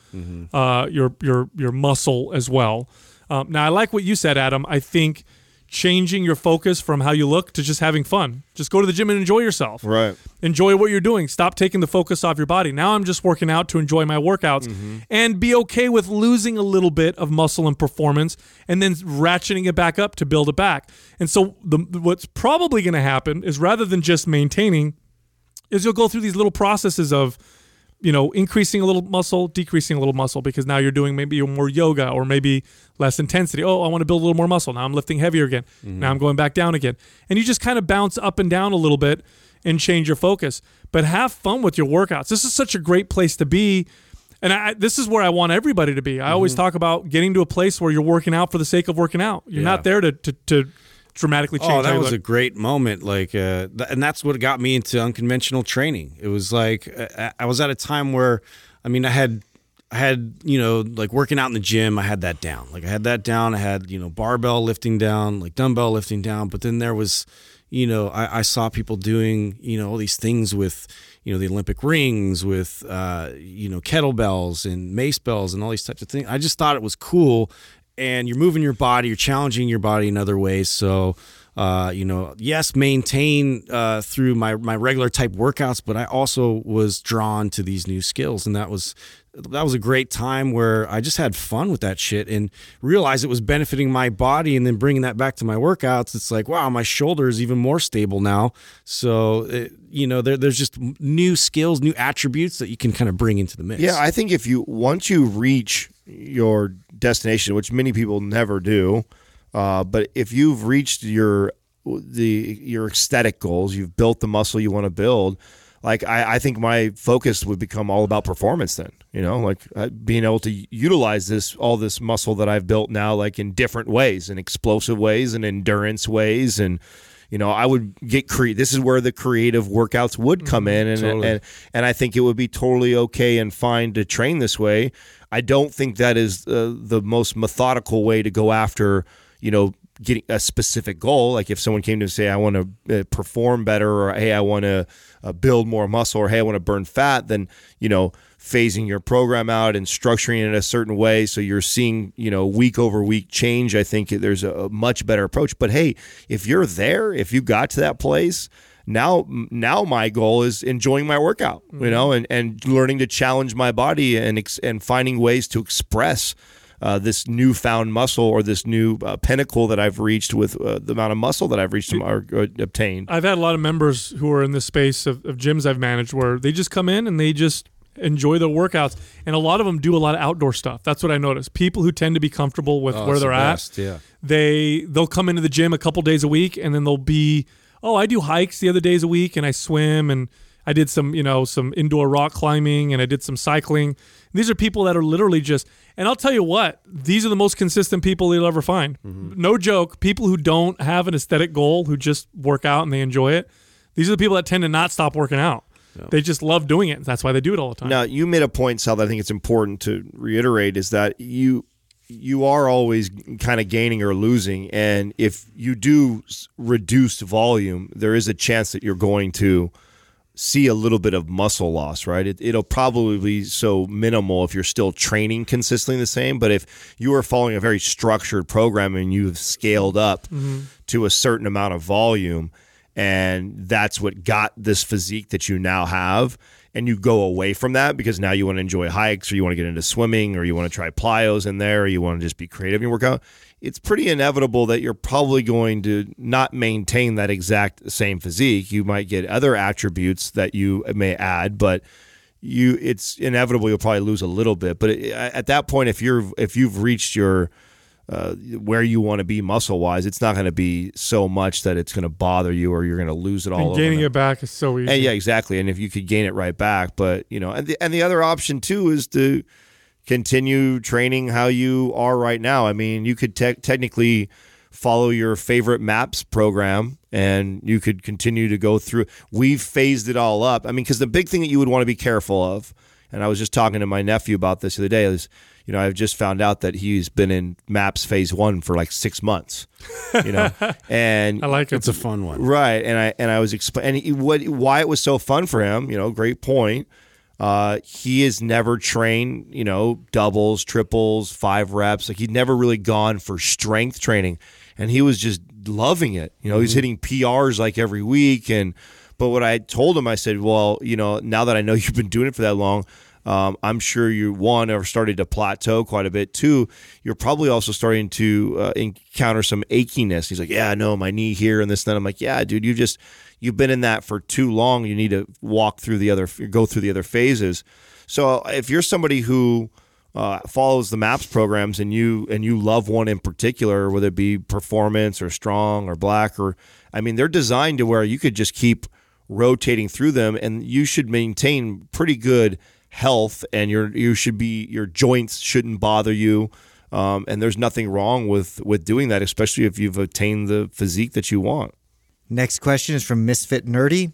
uh, your your your muscle as well. Um, now, I like what you said, Adam. I think changing your focus from how you look to just having fun. Just go to the gym and enjoy yourself.
right.
Enjoy what you're doing. Stop taking the focus off your body. Now I'm just working out to enjoy my workouts mm-hmm. and be okay with losing a little bit of muscle and performance and then ratcheting it back up to build it back. And so the, what's probably going to happen is rather than just maintaining is you'll go through these little processes of you know increasing a little muscle decreasing a little muscle because now you're doing maybe more yoga or maybe less intensity. Oh i want to build a little more muscle. Now i'm lifting heavier again. Mm-hmm. Now i'm going back down again. And you just kind of bounce up and down a little bit and change your focus. But have fun with your workouts. This is such a great place to be. And I, this is where I want everybody to be. I always mm-hmm. talk about getting to a place where you're working out for the sake of working out. You're
Yeah.
not there to, to, to dramatically change.
Oh, that was a great moment. Like, uh, th- and that's what got me into unconventional training. It was like uh, I was at a time where, I mean, I had, I had, you know, like working out in the gym. I had that down. Like I had that down. I had, you know, barbell lifting down, like dumbbell lifting down. But then there was, you know, I, I saw people doing, you know, all these things with, you know, the Olympic rings, with, uh, you know, kettlebells and mace bells and all these types of things. I just thought it was cool. And you're moving your body, you're challenging your body in other ways. So, uh, you know, yes, maintain uh, through my my regular type workouts, but I also was drawn to these new skills, and that was that was a great time where I just had fun with that shit and realized it was benefiting my body, and then bringing that back to my workouts. It's like, wow, my shoulder is even more stable now. So, it, you know, there, there's just new skills, new attributes that you can kind of bring into the mix.
Yeah, I think if you once you reach your destination, which many people never do, uh, but if you've reached your the your aesthetic goals, you've built the muscle you want to build. Like I, I think my focus would become all about performance then. You know, like uh, being able to utilize this all this muscle that I've built now, like in different ways, in explosive ways, and endurance ways, and you know, I would get cre This is where the creative workouts would come in, and,
totally.
and and I think it would be totally okay and fine to train this way. I don't think that is uh, the most methodical way to go after, you know, getting a specific goal. Like if someone came to say, I want to uh, perform better, or hey, I want to uh, build more muscle, or hey, I want to burn fat, then, you know, phasing your program out and structuring it a certain way so you're seeing, you know, week over week change. I think there's a, a much better approach. But hey, if you're there, if you got to that place, now now my goal is enjoying my workout you know and, and learning to challenge my body and ex- and finding ways to express uh, this newfound muscle or this new uh, pinnacle that I've reached with uh, the amount of muscle that I've reached or, or obtained.
I've had a lot of members who are in this space of, of gyms I've managed where they just come in and they just enjoy their workouts, and a lot of them do a lot of outdoor stuff. That's what I noticed. People who tend to be comfortable with
Oh,
where they're at,
best, yeah.
they they'll come into the gym a couple days a week, and then they'll be, oh, I do hikes the other days a week, and I swim, and I did some you know some indoor rock climbing, and I did some cycling. These are people that are literally just, and I'll tell you what, these are the most consistent people you'll ever find. Mm-hmm. No joke. People who don't have an aesthetic goal, who just work out and they enjoy it. These are the people that tend to not stop working out. They just love doing it. That's why they do it all the time.
Now, you made a point, Sal, that I think it's important to reiterate is that you you are always kind of gaining or losing, and if you do reduce volume, there is a chance that you're going to see a little bit of muscle loss, right? It, it'll probably be so minimal if you're still training consistently the same. But if you are following a very structured program and you've scaled up mm-hmm. to a certain amount of volume, and that's what got this physique that you now have, and you go away from that because now you want to enjoy hikes or you want to get into swimming or you want to try plyos in there or you want to just be creative in your workout, it's pretty inevitable that you're probably going to not maintain that exact same physique. You might get other attributes that you may add, but you it's inevitable you'll probably lose a little bit. But it, at that point, if you're if you've reached your uh, where you want to be muscle wise, it's not going to be so much that it's going to bother you or you're going to lose it all.
And gaining it back is so easy.
And yeah, exactly. And if you could gain it right back, but you know, and the, and the other option too is to continue training how you are right now. I mean, you could te- technically follow your favorite MAPS program and you could continue to go through. We've phased it all up. I mean, because the big thing that you would want to be careful of, and I was just talking to my nephew about this the other day, is you know, I've just found out that he's been in MAPS phase one for like six months, you know, and
I like it.
It's a fun one.
Right, and I and I was explaining what why it was so fun for him. You know, great point. Uh, he has never trained, you know, doubles, triples, five reps. Like he'd never really gone for strength training, and he was just loving it. You know, he's hitting PRs like every week. And but what I told him, I said, well, you know, now that I know you've been doing it for that long. Um, I'm sure you one are starting to plateau quite a bit. Two, you're probably also starting to uh, encounter some achiness. He's like, "Yeah, I know my knee here and this." And then I'm like, "Yeah, dude, you just you've been in that for too long. You need to walk through the other, go through the other phases." So if you're somebody who uh, follows the MAPS programs and you and you love one in particular, whether it be performance or strong or black or, I mean, they're designed to where you could just keep rotating through them, and you should maintain pretty good health and your you should be your joints shouldn't bother you um, and there's nothing wrong with with doing that especially if you've attained the physique that you want
Next question is from Misfit Nerdy.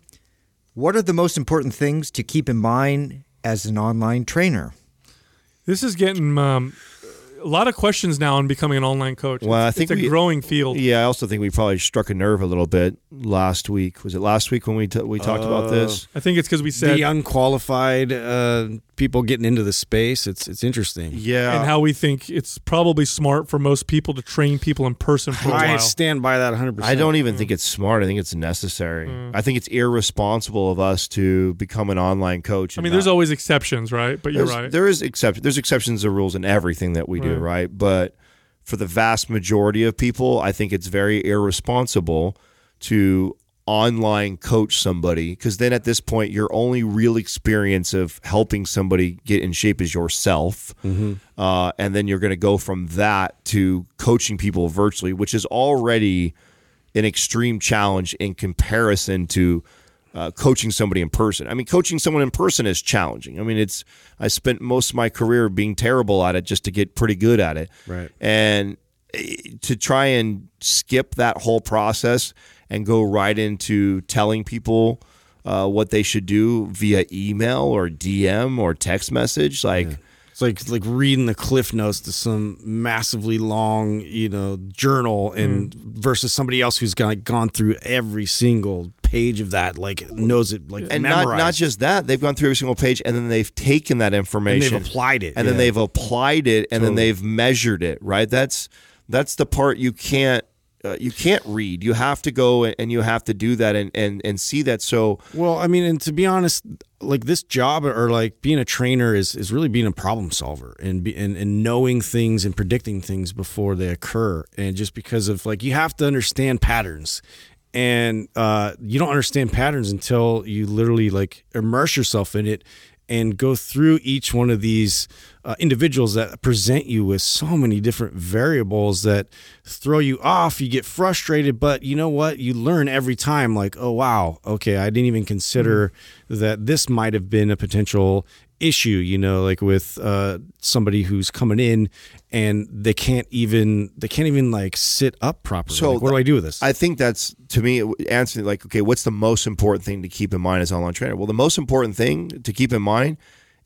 What are the most important things to keep in mind as an online trainer?
This is getting um, a lot of questions now on becoming an online coach.
Well, I think
it's a
we-
growing field.
yeah i also think we probably struck a nerve a little bit last week was it last week when we t- we talked about this
I think it's because we said
the unqualified uh, people getting into the space. It's it's interesting.
yeah
and how we think it's probably smart for most people to train people in person for a
I
while.
stand by that 100. percent
I don't even think it's smart. I think it's necessary. I think it's irresponsible of us to become an online coach.
I
and
mean, there's always exceptions, right? But you're
There's-
right.
There is exception. There's exceptions to rules in everything that we do,
Right.
right? But for the vast majority of people, I think it's very irresponsible to online coach somebody because then at this point, your only real experience of helping somebody get in shape is yourself, uh, and then you're going to go from that to coaching people virtually, which is already an extreme challenge in comparison to uh, coaching somebody in person. I mean, coaching someone in person is challenging. I mean, it's I spent most of my career being terrible at it just to get pretty good at it.
Right.
And eh, to try and skip that whole process and go right into telling people uh, what they should do via email or DM or text message, like.
It's like like reading the cliff notes to some massively long, you know, journal, and versus somebody else who's gone gone through every single page of that, like knows it like
and not
memorized.
not just that they've gone through every single page and then they've taken that information they've
applied it,
and then they've applied it and then they've measured it right that's that's the part you can't uh, you can't read you have to go and you have to do that and and and see that so
Well, I mean, and to be honest, like this job or like being a trainer is is really being a problem solver and be, and, and knowing things and predicting things before they occur. And just because of like you have to understand patterns. And uh, you don't understand patterns until you literally like immerse yourself in it and go through each one of these uh, individuals that present you with so many different variables that throw you off. You get frustrated, but you know what? You learn every time, like, oh, wow, okay, I didn't even consider that this might have been a potential issue, you know, like with uh, somebody who's coming in and they can't even, they can't even like sit up properly.
So
Like, what do I do with this?
I think that's to me answering like okay, what's the most important thing to keep in mind as an online trainer? Well, the most important thing to keep in mind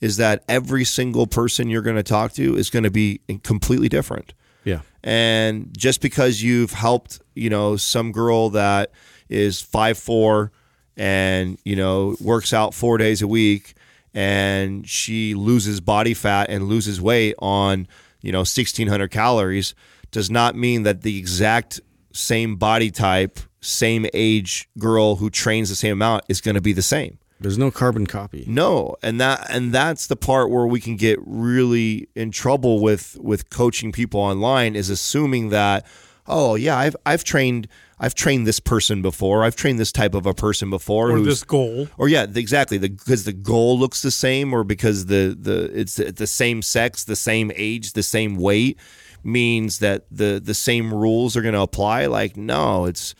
is that every single person you're going to talk to is going to be completely different.
yeah.
And just because you've helped, you know, some girl that is five four and you know works out four days a week and she loses body fat and loses weight on you know 1600 calories does not mean that the exact same body type same age girl who trains the same amount is going to be the same
There's no carbon copy.
No, and that and that's the part where we can get really in trouble with with coaching people online is assuming that oh yeah, I've I've trained I've trained this person before. I've trained this type of a person before
or this goal.
or yeah, exactly. Because the goal looks the same, or because the the it's the, the same sex, the same age, the same weight, means that the the same rules are going to apply. Like no, it's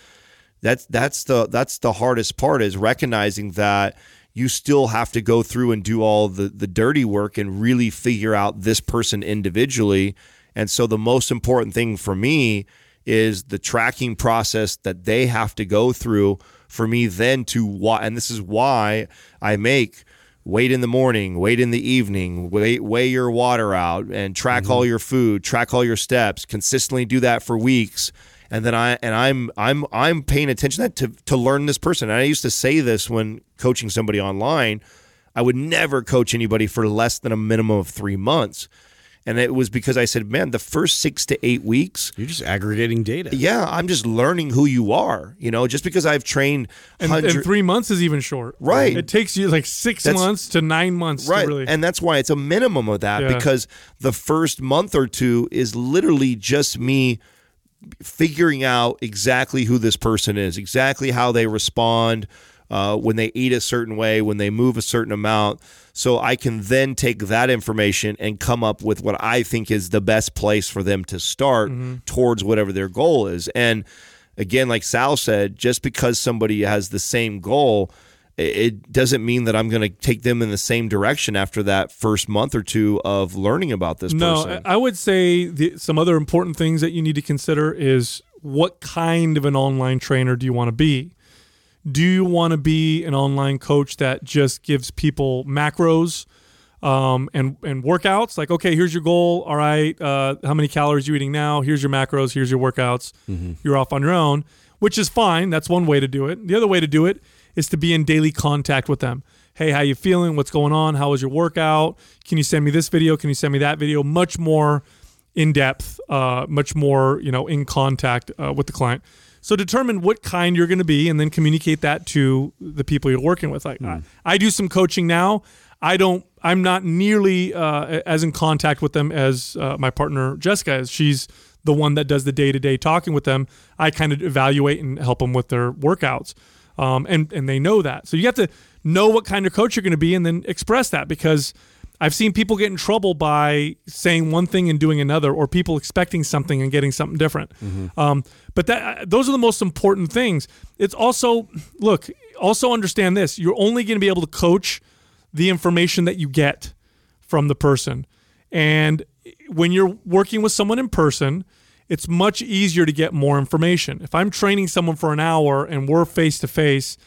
that's that's the that's the hardest part is recognizing that you still have to go through and do all the the dirty work and really figure out this person individually. And so the most important thing for me is the tracking process that they have to go through for me then to why and this is why I make wait in the morning, wait in the evening, wait, weigh your water out and track mm-hmm. all your food, track all your steps, consistently do that for weeks. And then I and I'm I'm I'm paying attention to that to, to learn this person. And I used to say this when coaching somebody online. I would never coach anybody for less than a minimum of three months. And it was because I said, man, the first six to eight weeks,
You're just aggregating data.
yeah, I'm just learning who you are. You know, just because I've trained
And,
hundred,
and three months is even short.
Right.
It takes you like six
That's-
months to nine months
right
to really.
and that's why it's a minimum of that
Yeah.
because the first month or two is literally just me figuring out exactly who this person is exactly how they respond uh, when they eat a certain way when they move a certain amount so i can then take that information and come up with what i think is the best place for them to start towards whatever their goal is and again like sal said just because somebody has the same goal it doesn't mean that I'm going to take them in the same direction after that first month or two of learning about this
no,
person.
I I would say the, some other important things that you need to consider is what kind of an online trainer do you want to be? Do you want to be an online coach that just gives people macros um, and and workouts? Like, okay, here's your goal. All right, uh, how many calories you eating now? Here's your macros. Here's your workouts. You're off on your own, which is fine. That's one way to do it. The other way to do it is to be in daily contact with them. Hey, how you feeling? What's going on? How was your workout? Can you send me this video? Can you send me that video? Much more in depth, uh, much more you know in contact uh, with the client. So determine what kind you're going to be, and then communicate that to the people you're working with. Like I, I do some coaching now. I don't. I'm not nearly uh, as in contact with them as uh, my partner Jessica is. She's the one that does the day to day talking with them. I kind of evaluate and help them with their workouts, um, and and they know that. So you have to know what kind of coach you're going to be, and then express that because I've seen people get in trouble by saying one thing and doing another, or people expecting something and getting something different. Um, but that those are the most important things. It's also look, also understand this: you're only going to be able to coach the information that you get from the person, and when you're working with someone in person. It's much easier to get more information. If I'm training someone for an hour and we're face to face,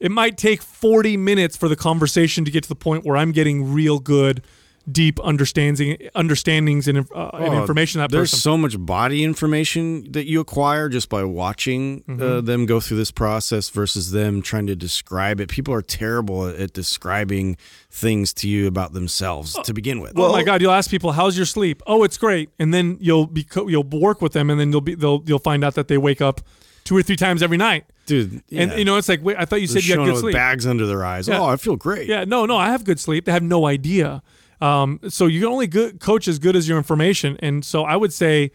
it might take 40 minutes for the conversation to get to the point where I'm getting real good, deep understanding, understandings and, uh, and
Oh,
information that
There's
person.
so much body information that you acquire just by watching
Mm-hmm.
uh, them go through this process versus them trying to describe it. People are terrible at, at describing things to you about themselves to begin with.
oh my God! You'll ask people, "How's your sleep?" Oh, it's great, and then you'll be co- you'll work with them, and then you'll be they'll you'll find out that they wake up two or three times every night,
dude,
and you know it's like, wait, I thought you
They're
said you had good
with
sleep.
bags under their eyes.
Yeah.
Oh, I feel great.
Yeah, no, no, I have good sleep. They have no idea. Um, so you can only good, coach as good as your information. And so I would say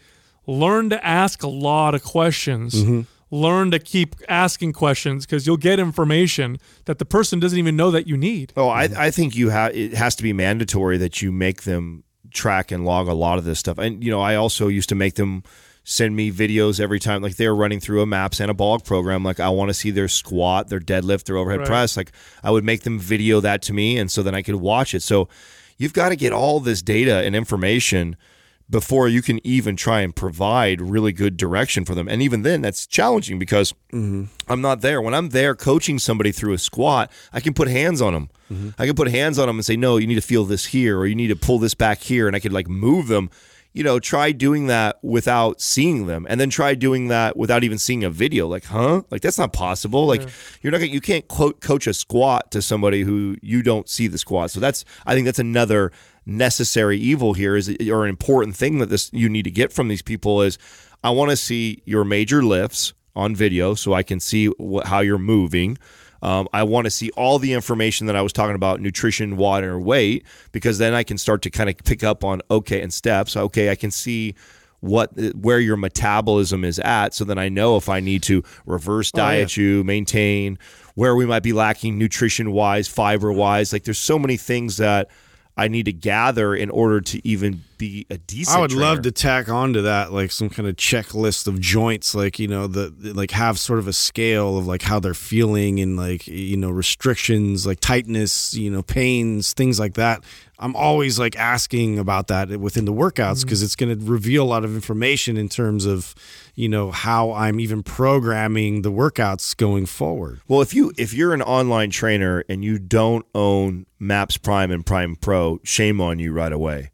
learn to ask a lot of questions.
Mm-hmm.
Learn to keep asking questions because you'll get information that the person doesn't even know that you need.
Oh, I, I think you have. It has to be mandatory that you make them track and log a lot of this stuff. And you know, I also used to make them send me videos every time, like they're running through a MAPS anabolic program. Like I want to see their squat, their deadlift, their overhead
Right.
press. Like I would make them video that to me, and so then I could watch it. So you've got to get all this data and information before you can even try and provide really good direction for them. And even then, that's challenging because mm-hmm. I'm not there. When I'm there coaching somebody through a squat, I can put hands on them. Mm-hmm. I can put hands on them and say, no, you need to feel this here, or you need to pull this back here. And I could like move them. You know, try doing that without seeing them, and then try doing that without even seeing a video. Like, huh? Like that's not possible. Like you're not gonna, you can't quote, coach a squat to somebody who you don't see the squat. So that's I think that's another necessary evil here is or an important thing that this you need to get from these people is I want to see your major lifts on video so I can see wh- how you're moving. Um, I want to see all the information that I was talking about nutrition, water, weight, because then I can start to kind of pick up on okay and steps. Okay, I can see what where your metabolism is at so then I know if I need to reverse diet you, maintain where we might be lacking nutrition wise, fiber wise. Like there's so many things that I need to gather in order to even be a decent
I would
trainer.
love to tack onto that like some kind of checklist of joints, like you know the like have sort of a scale of like how they're feeling and like you know restrictions, like tightness, you know pains, things like that. I'm always like asking about that within the workouts because it's going to reveal a lot of information in terms of you know how I'm even programming the workouts going forward.
Well, if you if you're an online trainer and you don't own Maps Prime and Prime Pro, shame on you right away,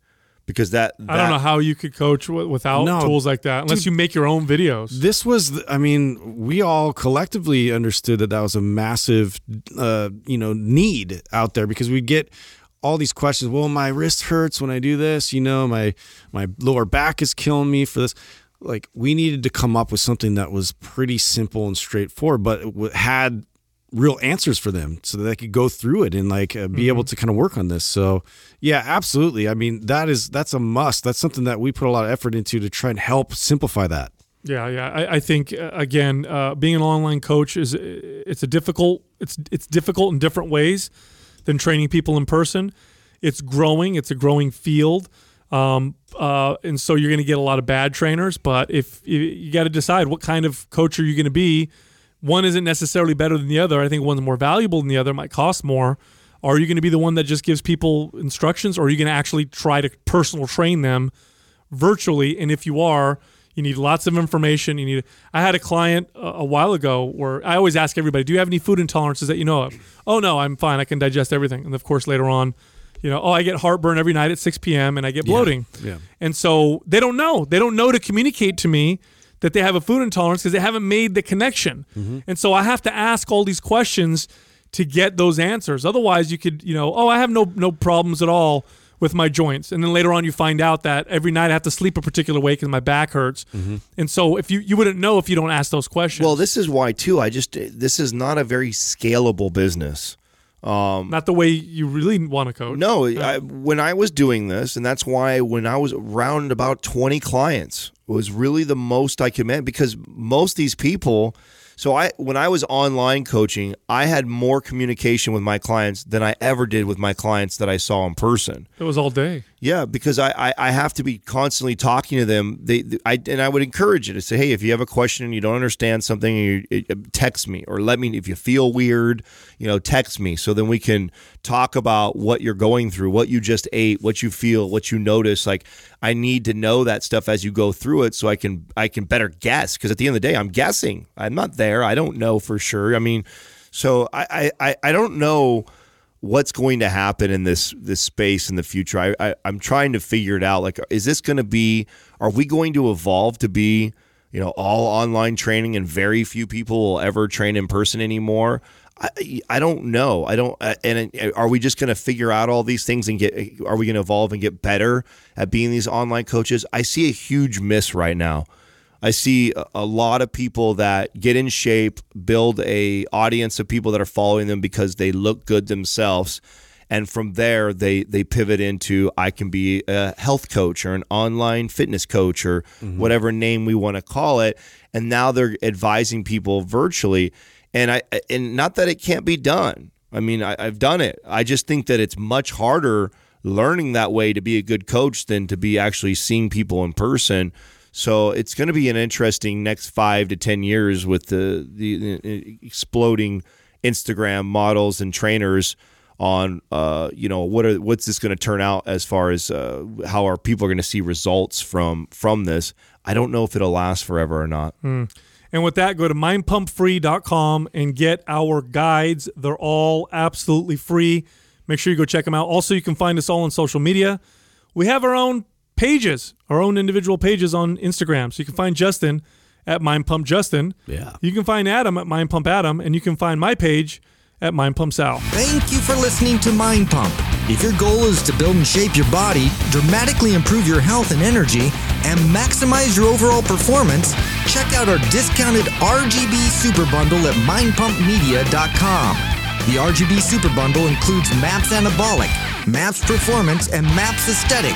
because that,
I don't know how you could coach without
No,
tools like that, unless
dude.
you make your own videos.
This was, the- I mean, we all collectively understood that that was a massive, uh, you know, need out there because we get all these questions. Well, my wrist hurts when I do this. You know, my my lower back is killing me for this. Like, we needed to come up with something that was pretty simple and straightforward, but had real answers for them so that they could go through it and like uh, be able to kind of work on this. So, yeah, absolutely. I mean, that is that's a must. That's something that we put a lot of effort into to try and help simplify that.
Yeah, yeah. I, I think uh, again, uh, being an online coach is it's a difficult it's it's difficult in different ways than training people in person. It's growing. It's a growing field, um, uh, and so you're going to get a lot of bad trainers. But if you, you got to decide what kind of coach are you going to be, one isn't necessarily better than the other. I think one's more valuable than the other. Might cost more. Are you going to be the one that just gives people instructions, or are you going to actually try to personal train them virtually? And if you are, you need lots of information. You need. I had a client a, a while ago where I always ask everybody, "Do you have any food intolerances that you know of?" Oh no, I'm fine. I can digest everything. And of course, later on, you know, oh, I get heartburn every night at 6 p.m. and I get bloating.
yeah.
And so they don't know. They don't know to communicate to me that they have a food intolerance because they haven't made the connection. Mm-hmm. And so I have to ask all these questions to get those answers. Otherwise, you could, you know, oh, I have no no problems at all with my joints, and then later on you find out that every night I have to sleep a particular way because my back hurts. Mm-hmm. And so if you you wouldn't know if you don't ask those questions.
Well, this is why too. I just this is not a very scalable business.
Um, not the way you really want to coach.
No, I, when I was doing this, and that's why when I was around about 20 clients was really the most I could manage because most of these people. So I when I was online coaching, I had more communication with my clients than I ever did with my clients that I saw in person.
It was all day.
Yeah, because I, I, I have to be constantly talking to them. They, I and I would encourage you to say, hey, if you have a question and you don't understand something, you, you- uh, text me or let me. If you feel weird, you know, text me so then we can talk about what you're going through, what you just ate, what you feel, what you notice. Like I need to know that stuff as you go through it, so I can I can better guess. Because at the end of the day, I'm guessing. I'm not there. I don't know for sure. I mean, so I I, I don't know what's going to happen in this this space in the future. I, I I'm trying to figure it out. Like, is this going to be? Are we going to evolve to be, you know, all online training and very few people will ever train in person anymore? I, I don't know. I don't. uh, And are we just going to figure out all these things and get? Are we going to evolve and get better at being these online coaches? I see a huge miss right now. I see a- lot of people that get in shape, build a audience of people that are following them because they look good themselves, and from there they they pivot into I can be a health coach or an online fitness coach or mm-hmm. whatever name we want to call it, and now they're advising people virtually, and I and not that it can't be done. I mean, I, I've done it. I just think that it's much harder learning that way to be a good coach than to be actually seeing people in person. So it's going to be an interesting next five to ten years with the the exploding Instagram models and trainers on uh, you know what are what's this going to turn out as far as uh, how are people are going to see results from from this. I don't know if it'll last forever or not.
And with that, go to mindpumpfree.com and get our guides. They're all absolutely free. Make sure you go check them out. Also, you can find us all on social media. We have our own pages, our own individual pages on Instagram. So you can find Justin at mindpumpjustin.
Yeah.
You can find Adam at Mind Pump Adam, and you can find my page at Mind Pump Sal.
Thank you for listening to Mind Pump. If your goal is to build and shape your body, dramatically improve your health and energy, and maximize your overall performance, check out our discounted RGB Super Bundle at mindpumpmedia.com. The RGB Super Bundle includes MAPS Anabolic, MAPS Performance, and MAPS Aesthetic.